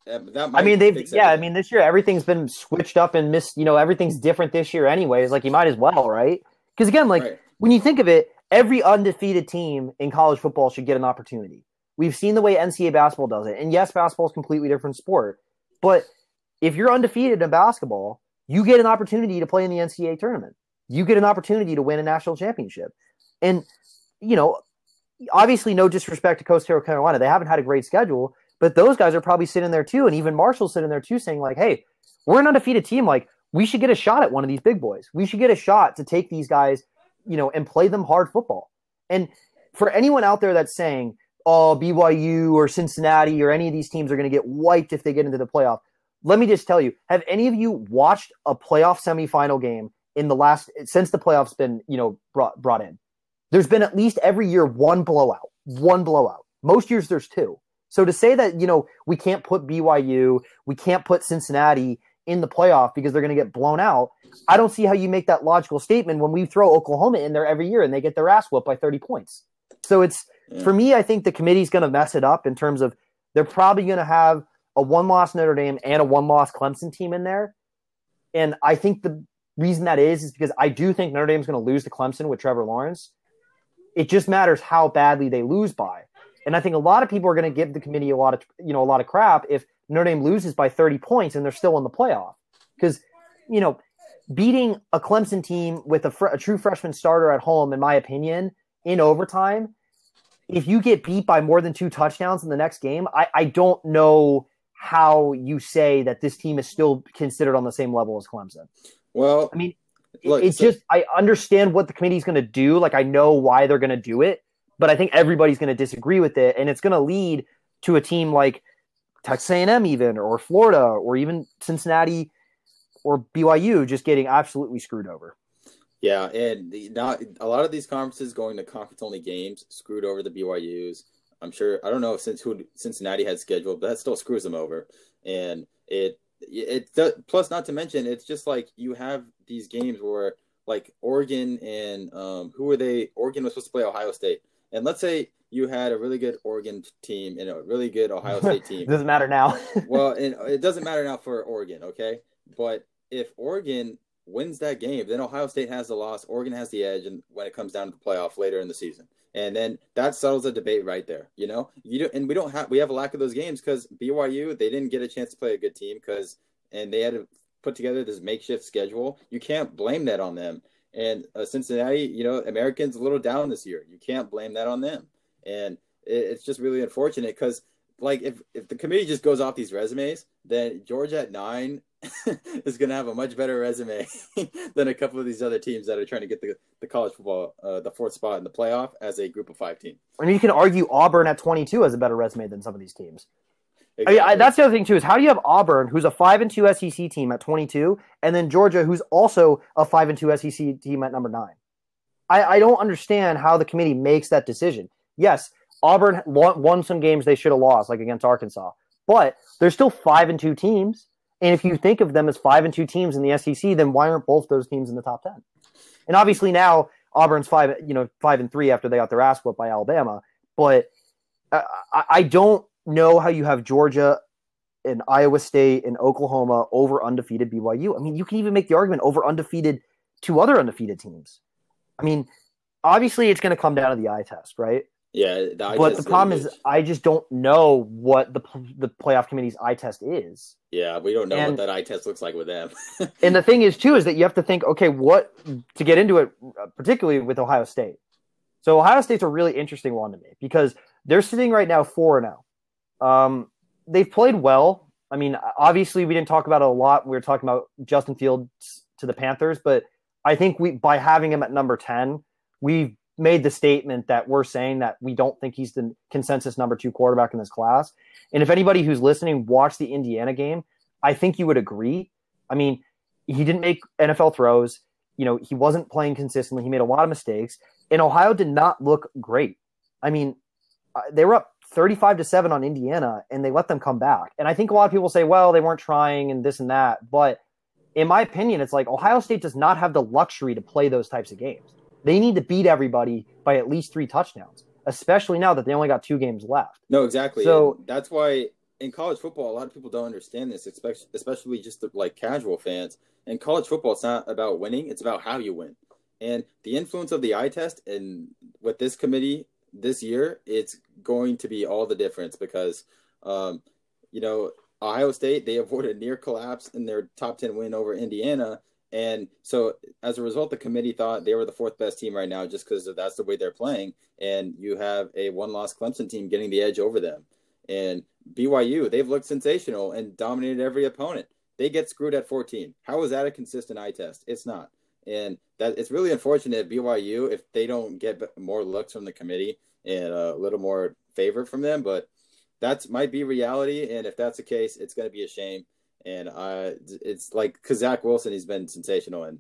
Speaker 3: uh, That
Speaker 1: I mean, they've yeah. I mean, this year everything's been switched up and missed. You know, everything's different this year, anyways. Like you might as well, right? Because again, like
Speaker 3: Right.
Speaker 1: when you think of it, every undefeated team in college football should get an opportunity. We've seen the way NCAA basketball does it, and yes, basketball is a completely different sport. But if you're undefeated in basketball, you get an opportunity to play in the NCAA tournament. You get an opportunity to win a national championship, and you know, obviously, no disrespect to Coastal Carolina, they haven't had a great schedule, but those guys are probably sitting there too, and even Marshall's sitting there too, saying like, "Hey, we're an undefeated team. Like, we should get a shot at one of these big boys. We should get a shot to take these guys, you know, and play them hard football." And for anyone out there that's saying, "Oh, BYU or Cincinnati or any of these teams are going to get wiped if they get into the playoff," let me just tell you: Have any of you watched a playoff semifinal game in the last since the playoffs been you know brought brought in? There's been at least every year one blowout, one blowout. Most years there's two. So to say that you know we can't put BYU, we can't put Cincinnati in the playoff because they're going to get blown out, I don't see how you make that logical statement when we throw Oklahoma in there every year and they get their ass whooped by 30 points. So it's
Speaker 3: Yeah.
Speaker 1: for me, I think the committee's going to mess it up in terms of they're probably going to have a one loss Notre Dame and a one loss Clemson team in there. And I think the reason that is is because I do think Notre Dame's going to lose to Clemson with Trevor Lawrence. It just matters how badly they lose by. And I think a lot of people are going to give the committee a lot of you know a lot of crap if Notre Dame loses by 30 points and they're still in the playoff because you know beating a Clemson team with a, fr- a true freshman starter at home, in my opinion, in overtime, if you get beat by more than two touchdowns in the next game, I, I don't know how you say that this team is still considered on the same level as Clemson.
Speaker 3: Well,
Speaker 1: I mean,
Speaker 3: Look,
Speaker 1: it's
Speaker 3: so-
Speaker 1: just I understand what the committee's going to do. Like I know why they're going to do it, but I think everybody's going to disagree with it, and it's going to lead to a team like Texas A&M, even or Florida, or even Cincinnati or BYU just getting absolutely screwed over.
Speaker 3: Yeah, and the, not a lot of these conferences going to conference only games screwed over the BYU's. I'm sure I don't know if since who Cincinnati had scheduled, but that still screws them over. And it it does, plus not to mention it's just like you have these games where like Oregon and um, who were they? Oregon was supposed to play Ohio State, and let's say you had a really good Oregon team and a really good Ohio State [LAUGHS] team.
Speaker 1: Doesn't matter now. [LAUGHS]
Speaker 3: well, and it doesn't matter now for Oregon, okay? But if Oregon wins that game, then Ohio State has the loss. Oregon has the edge, and when it comes down to the playoff later in the season, and then that settles the debate right there. You know, you do, and we don't have we have a lack of those games because BYU they didn't get a chance to play a good team because and they had to put together this makeshift schedule. You can't blame that on them. And uh, Cincinnati, you know, Americans a little down this year. You can't blame that on them. And it, it's just really unfortunate because like if if the committee just goes off these resumes, then Georgia at nine [LAUGHS] is going to have a much better resume [LAUGHS] than a couple of these other teams that are trying to get the the college football uh, the fourth spot in the playoff as a group of five team.
Speaker 1: I mean, you can argue Auburn at 22 has a better resume than some of these teams. I mean, I, that's the other thing too is how do you have Auburn, who's a five and two SEC team at 22, and then Georgia, who's also a five and two SEC team at number nine? I, I don't understand how the committee makes that decision. Yes, Auburn won, some games they should have lost, like against Arkansas, but they're still five and two teams. And if you think of them as five and two teams in the SEC, then why aren't both those teams in the top ten? And obviously now Auburn's five, you know, five and three after they got their ass whooped by Alabama. But I- I don't know how you have Georgia and Iowa State and Oklahoma over undefeated BYU. I mean, you can even make the argument over undefeated two other undefeated teams. I mean, obviously it's going to come down to the eye test, right?
Speaker 3: Yeah, the
Speaker 1: but the problem is. I just don't know what the the playoff committee's eye test is.
Speaker 3: yeah, we don't know
Speaker 1: and-
Speaker 3: what that eye test looks like with them. [LAUGHS]
Speaker 1: And the thing is, too, is that you have to think, okay, what to get into it, uh, particularly with Ohio State. So Ohio State's a really interesting one to me because they're sitting right now four and zero. Um, they've played well. I mean, obviously, we didn't talk about it a lot. We were talking about Justin Fields to the Panthers, but I think we by having him at number ten, we've made the statement that we're saying that we don't think he's the consensus number two quarterback in this class. And if anybody who's listening watched the Indiana game, I think you would agree. I mean, he didn't make NFL throws. You know, he wasn't playing consistently. He made a lot of mistakes. And Ohio did not look great. I mean, uh, they were up 35 to 7 on Indiana and they let them come back. And I think a lot of people say, well, they weren't trying and this and that. But in my opinion, it's like Ohio State does not have the luxury to play those types of games. They need to beat everybody by at least three touchdowns, especially now that they only got two games left.
Speaker 3: No, exactly.
Speaker 1: So-
Speaker 3: And that's why in college football, a lot of people don't understand this, especially especially just the, like casual fans. In college football, it's not about winning; it's about how you win. And the influence of the eye test and with this committee this year, it's going to be all the difference because, um, you know, Ohio State they [LAUGHS] avoided near collapse in their top ten win over Indiana, and so as a result, the committee thought they were the fourth best team right now just because that's the way they're playing. And you have a one loss Clemson team getting the edge over them. And BYU, they've looked sensational and dominated every opponent. They get screwed at 14. How is that a consistent eye test? It's not. And that it's really unfortunate BYU if they don't get more looks from the committee and a little more favor from them. But that might be reality. And if that's the case, it's going to be a shame. And uh, it's like because Zach Wilson, he's been sensational, and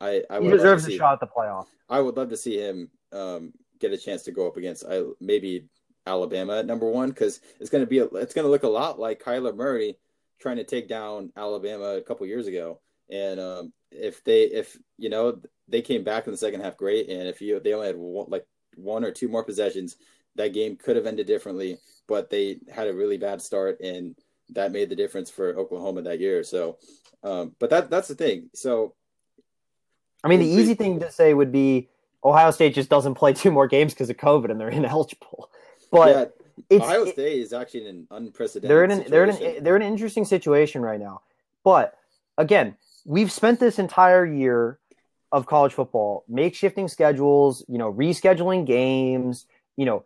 Speaker 3: I, I
Speaker 1: He
Speaker 3: would love to
Speaker 1: deserves a
Speaker 3: see-
Speaker 1: shot at the playoff.
Speaker 3: I would love to see him um, get a chance to go up against uh, maybe Alabama at number one because it's going to be a, it's going to look a lot like Kyler Murray trying to take down Alabama a couple years ago. And um, if they if you know they came back in the second half great, and if you they only had one, like one or two more possessions, that game could have ended differently. But they had a really bad start, and that made the difference for Oklahoma that year. So, um, but that that's the thing. So
Speaker 1: I mean, the easy thing to say would be Ohio State just doesn't play two more games because of COVID and they're [LAUGHS] ineligible. But
Speaker 3: yeah,
Speaker 1: it's
Speaker 3: Ohio State is actually in an unprecedented.
Speaker 1: they're in an, they're in an, they're in an interesting situation right now. But again, we've spent this entire year of college football makeshifting schedules, you know, rescheduling games. You know,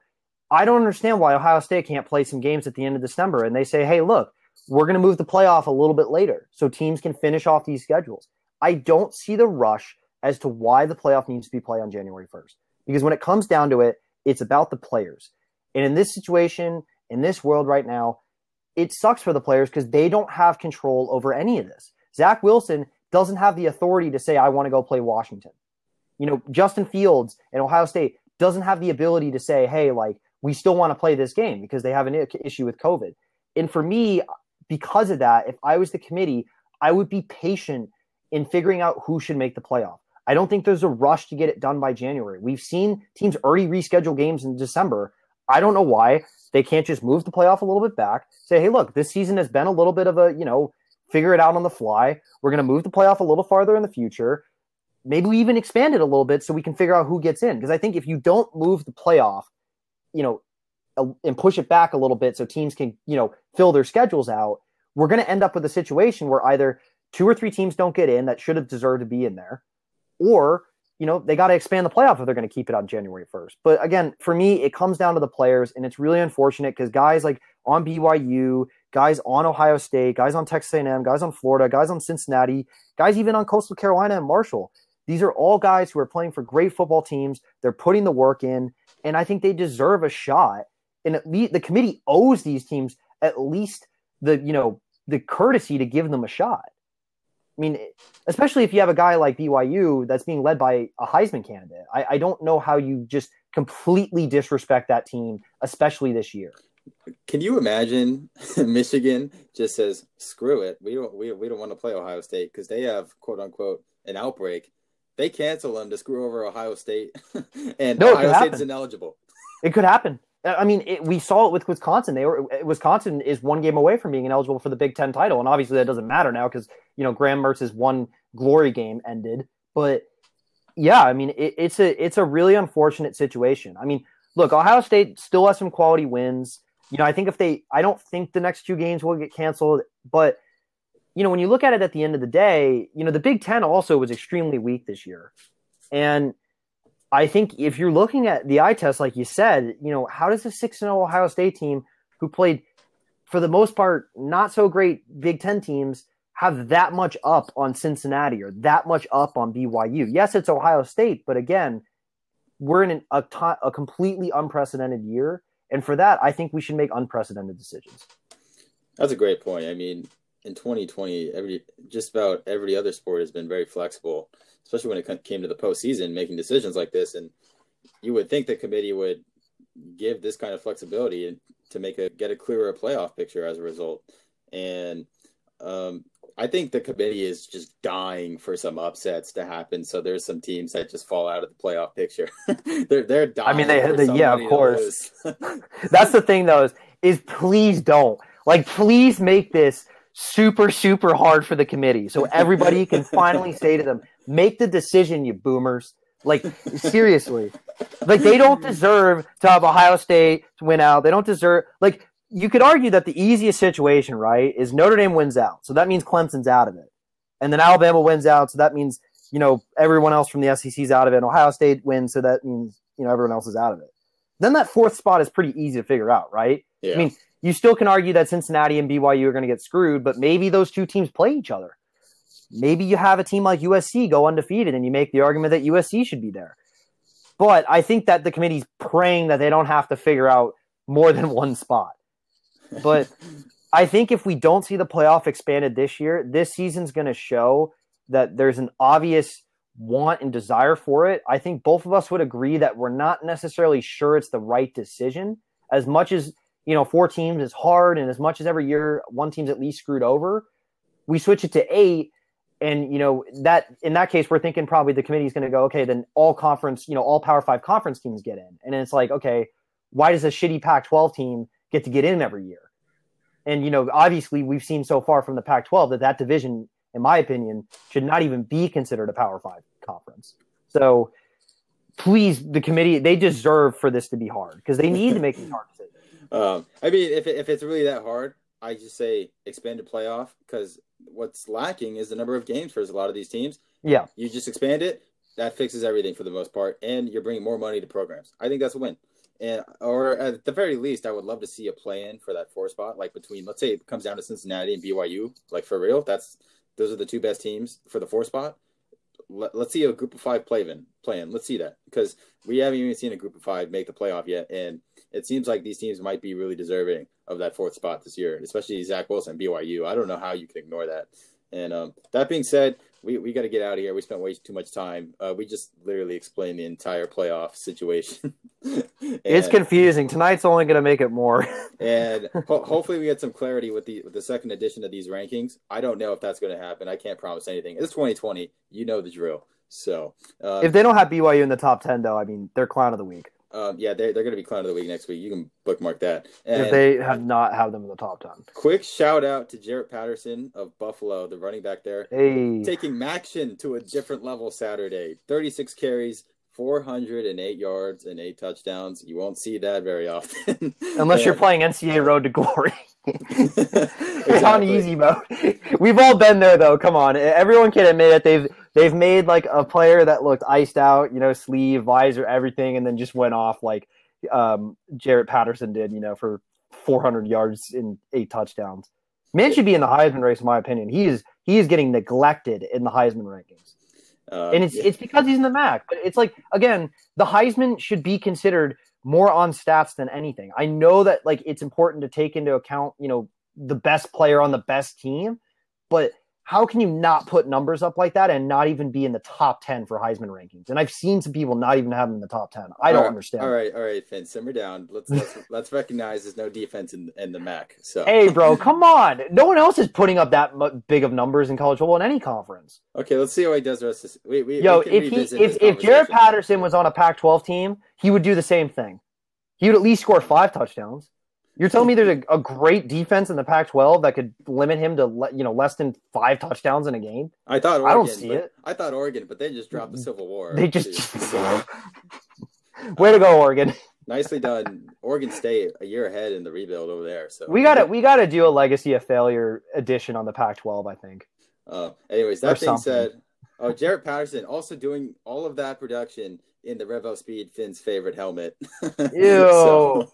Speaker 1: I don't understand why Ohio State can't play some games at the end of December and they say, "Hey, look, we're going to move the playoff a little bit later so teams can finish off these schedules." I don't see the rush as to why the playoff needs to be played on January 1st. Because when it comes down to it, it's about the players. And in this situation, in this world right now, it sucks for the players because they don't have control over any of this. Zach Wilson doesn't have the authority to say, I want to go play Washington. You know, Justin Fields and Ohio State doesn't have the ability to say, hey, like, we still want to play this game because they have an issue with COVID. And for me, because of that, if I was the committee, I would be patient in figuring out who should make the playoff. I don't think there's a rush to get it done by January. We've seen teams already reschedule games in December. I don't know why they can't just move the playoff a little bit back. Say, hey, look, this season has been a little bit of a, you know, figure it out on the fly. We're going to move the playoff a little farther in the future. Maybe we even expand it a little bit so we can figure out who gets in. Because I think if you don't move the playoff, you know, and push it back a little bit so teams can, you know, fill their schedules out, we're going to end up with a situation where either two or three teams don't get in that should have deserved to be in there, or you know they got to expand the playoff if they're going to keep it on January 1st. But again, for me, it comes down to the players, and it's really unfortunate because guys like on BYU, guys on Ohio State, guys on Texas A&M, guys on Florida, guys on Cincinnati, guys even on Coastal Carolina and Marshall. These are all guys who are playing for great football teams. They're putting the work in, and I think they deserve a shot. And at least the committee owes these teams at least the you know the courtesy to give them a shot. I mean, especially if you have a guy like BYU that's being led by a Heisman candidate. I, I don't know how you just completely disrespect that team, especially this year.
Speaker 3: Can you imagine [LAUGHS] Michigan just says, "Screw it, we don't we, we don't want to play Ohio State because they have quote unquote an outbreak." They cancel them to screw over Ohio State, [LAUGHS] and
Speaker 1: No,
Speaker 3: Ohio State's
Speaker 1: happen.
Speaker 3: ineligible. [LAUGHS]
Speaker 1: It could happen. I mean, it, we saw it with Wisconsin. They were Wisconsin is one game away from being ineligible for the Big Ten title, and obviously that doesn't matter now because you know Graham Mertz's one glory game ended. But yeah, I mean, it, it's a it's a really unfortunate situation. I mean, look, Ohio State still has some quality wins. You know, I think if they, I don't think the next two games will get canceled, but you know, when you look at it at the end of the day, you know, the Big Ten also was extremely weak this year, and I think if you're looking at the eye test, like you said, you know, how does a 6 0 Ohio State team who played, for the most part, not so great Big Ten teams have that much up on Cincinnati or that much up on BYU? Yes, it's Ohio State, but again, we're in an, a, a completely unprecedented year. And for that, I think we should make unprecedented decisions.
Speaker 3: That's a great point. I mean, in 2020, every just about every other sport has been very flexible, especially when it came to the postseason, making decisions like this. And you would think the committee would give this kind of flexibility to make a get a clearer playoff picture as a result. And um, I think the committee is just dying for some upsets to happen. So there's some teams that just fall out of the playoff picture. [LAUGHS] they're they're dying.
Speaker 1: I mean, they, they yeah, of course. [LAUGHS] That's the thing, though. Is, is please don't like please make this super super hard for the committee so [LAUGHS] everybody can finally say to them, make the decision, you boomers. Like seriously, like they don't deserve to have Ohio State to win out. They don't deserve like you could argue that the easiest situation, right, is Notre Dame wins out. So that means Clemson's out of it. And then Alabama wins out. So that means, you know, everyone else from the SEC's out of it. And Ohio State wins. So that means, you know, everyone else is out of it. Then that fourth spot is pretty easy to figure out, right?
Speaker 3: Yeah.
Speaker 1: I mean, you still can argue that Cincinnati and BYU are going to get screwed, but maybe those two teams play each other. Maybe you have a team like USC go undefeated and you make the argument that USC should be there. But I think that the committee's praying that they don't have to figure out more than one spot. But [LAUGHS] I think if we don't see the playoff expanded this year, this season's going to show that there's an obvious want and desire for it. I think both of us would agree that we're not necessarily sure it's the right decision. As much as, you know, four teams is hard and as much as every year one team's at least screwed over, we switch it to eight and you know that in that case we're thinking probably the committee is going to go okay then all conference you know all power five conference teams get in and it's like okay why does a shitty pac 12 team get to get in every year. And you know, obviously, we've seen so far from the Pac-12 that that division, in my opinion, should not even be considered a Power Five conference. So, please, the committee, they deserve for this to be hard because they need to make these hard.
Speaker 3: Um, I mean, if if it's really that hard, I just say expand expanded playoff because what's lacking is the number of games for a lot of these teams.
Speaker 1: Yeah,
Speaker 3: you just expand it, that fixes everything for the most part, and you're bringing more money to programs. I think that's a win and or at the very least, I would love to see a play in for that four spot, like between let's say it comes down to Cincinnati and BYU, like for real. That's those are the two best teams for the four spot. Let, us see a group of five play in play. Let's see that because we haven't even seen a group of five make the playoff yet, and it seems like these teams might be really deserving of that fourth spot this year, especially Zach Wilson, BYU. I don't know how you can ignore that. And um, that being said, we, we got to get out of here. We spent way too much time. Uh, we just literally explained the entire playoff situation. [LAUGHS]
Speaker 1: it's confusing. Tonight's only going to make it more. [LAUGHS]
Speaker 3: and ho- hopefully we get some clarity with the with the second edition of these rankings. I don't know if that's going to happen. I can't promise anything. It's 2020. You know the drill. So
Speaker 1: uh, if they don't have BYU in the top 10, though, I mean, they're clown of the week.
Speaker 3: Um, yeah, they're, they're going to be clown of the week next week. You can bookmark that.
Speaker 1: And if they have not have them in the top 10.
Speaker 3: Quick shout out to Jaret Patterson of Buffalo, the running back there.
Speaker 1: Hey.
Speaker 3: Taking MACtion to a different level Saturday. 36 carries, 408 yards, and eight touchdowns. You won't see that very often. [LAUGHS]
Speaker 1: Unless you're playing NCAA Road to Glory. [LAUGHS] [LAUGHS] it's on easy mode. We've all been there though. Come on. Everyone can admit it. They've they've made like a player that looked iced out, you know, sleeve, visor, everything, and then just went off like um, Jaret Patterson did, you know, for 400 yards and eight touchdowns. Man should be in the Heisman race, in my opinion. He is he is getting neglected in the Heisman rankings, uh, and it's yeah. it's because he's in the MAC. But it's like again, the Heisman should be considered more on stats than anything. I know that like it's important to take into account, you know, the best player on the best team, but how can you not put numbers up like that and not even be in the top 10 for Heisman rankings? And I've seen some people not even have them in the top 10. I don't
Speaker 3: right,
Speaker 1: understand.
Speaker 3: All right, all right, Finn, simmer down. Let's [LAUGHS] let's let's recognize there's no defense in in the MAC. So
Speaker 1: Hey, bro, come on. No one else is putting up that big of numbers in college football in any conference.
Speaker 3: Okay, let's see how he does the rest of this. We, we,
Speaker 1: Yo, we if he if if Jaret Patterson was on a Pac-12 team, he would do the same thing. He would at least score 5 touchdowns. You're telling me there's a, a great defense in the Pac-12 that could limit him to le, you know less than five touchdowns in a game?
Speaker 3: I thought Oregon,
Speaker 1: I don't see it.
Speaker 3: I thought Oregon, but they just dropped the Civil War.
Speaker 1: They just [LAUGHS] way to go, Oregon.
Speaker 3: Nicely done, Oregon State a year ahead in the rebuild over there. So
Speaker 1: we got to we got to do a legacy of failure edition on the Pac-12. I think.
Speaker 3: Uh, anyways, that or being something. said, oh Jaret Patterson also doing all of that production in the Revo Speed Finn's favorite helmet. [LAUGHS]
Speaker 1: Ew.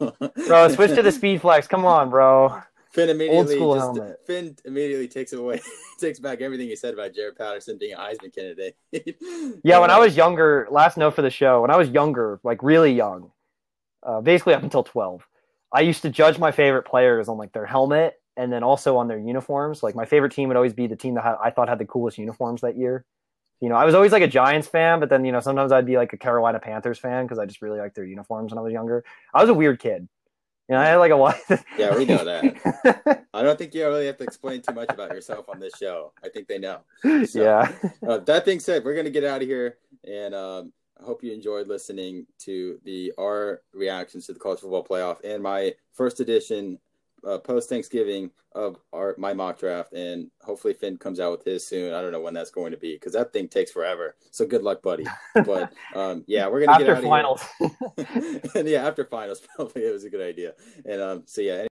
Speaker 1: Bro, switch to the Speed Flex. Come on, bro.
Speaker 3: Finn immediately just,
Speaker 1: helmet.
Speaker 3: Finn immediately takes away [LAUGHS] takes back everything he said about Jaret Patterson being a Heisman candidate.
Speaker 1: Yeah, when I [LAUGHS] was younger, last note for the show, when I was younger, like really young, uh, basically up until 12, I used to judge my favorite players on like their helmet and then also on their uniforms. Like my favorite team would always be the team that had, I thought had the coolest uniforms that year. You know, I was always like a Giants fan, but then, you know, sometimes I'd be like a Carolina Panthers fan because I just really liked their uniforms when I was younger. I was a weird kid. You know, I had like a lot.
Speaker 3: Yeah, we know that. [LAUGHS] I don't think you really have to explain too much about yourself on this show. I think they know. So-
Speaker 1: yeah.
Speaker 3: Uh, that being said, we're gonna get out of here, and um, I hope you enjoyed listening to the our reactions to the college football playoff and my first edition uh, post Thanksgiving of our my mock draft. And hopefully Finn comes out with his soon. I don't know when that's going to be because that thing takes forever. So good luck, buddy. But [LAUGHS] um, yeah, we're gonna get
Speaker 1: After
Speaker 3: out of
Speaker 1: finals.
Speaker 3: here. [LAUGHS] and yeah, after finals, [LAUGHS] probably it was a good idea. And um, so yeah.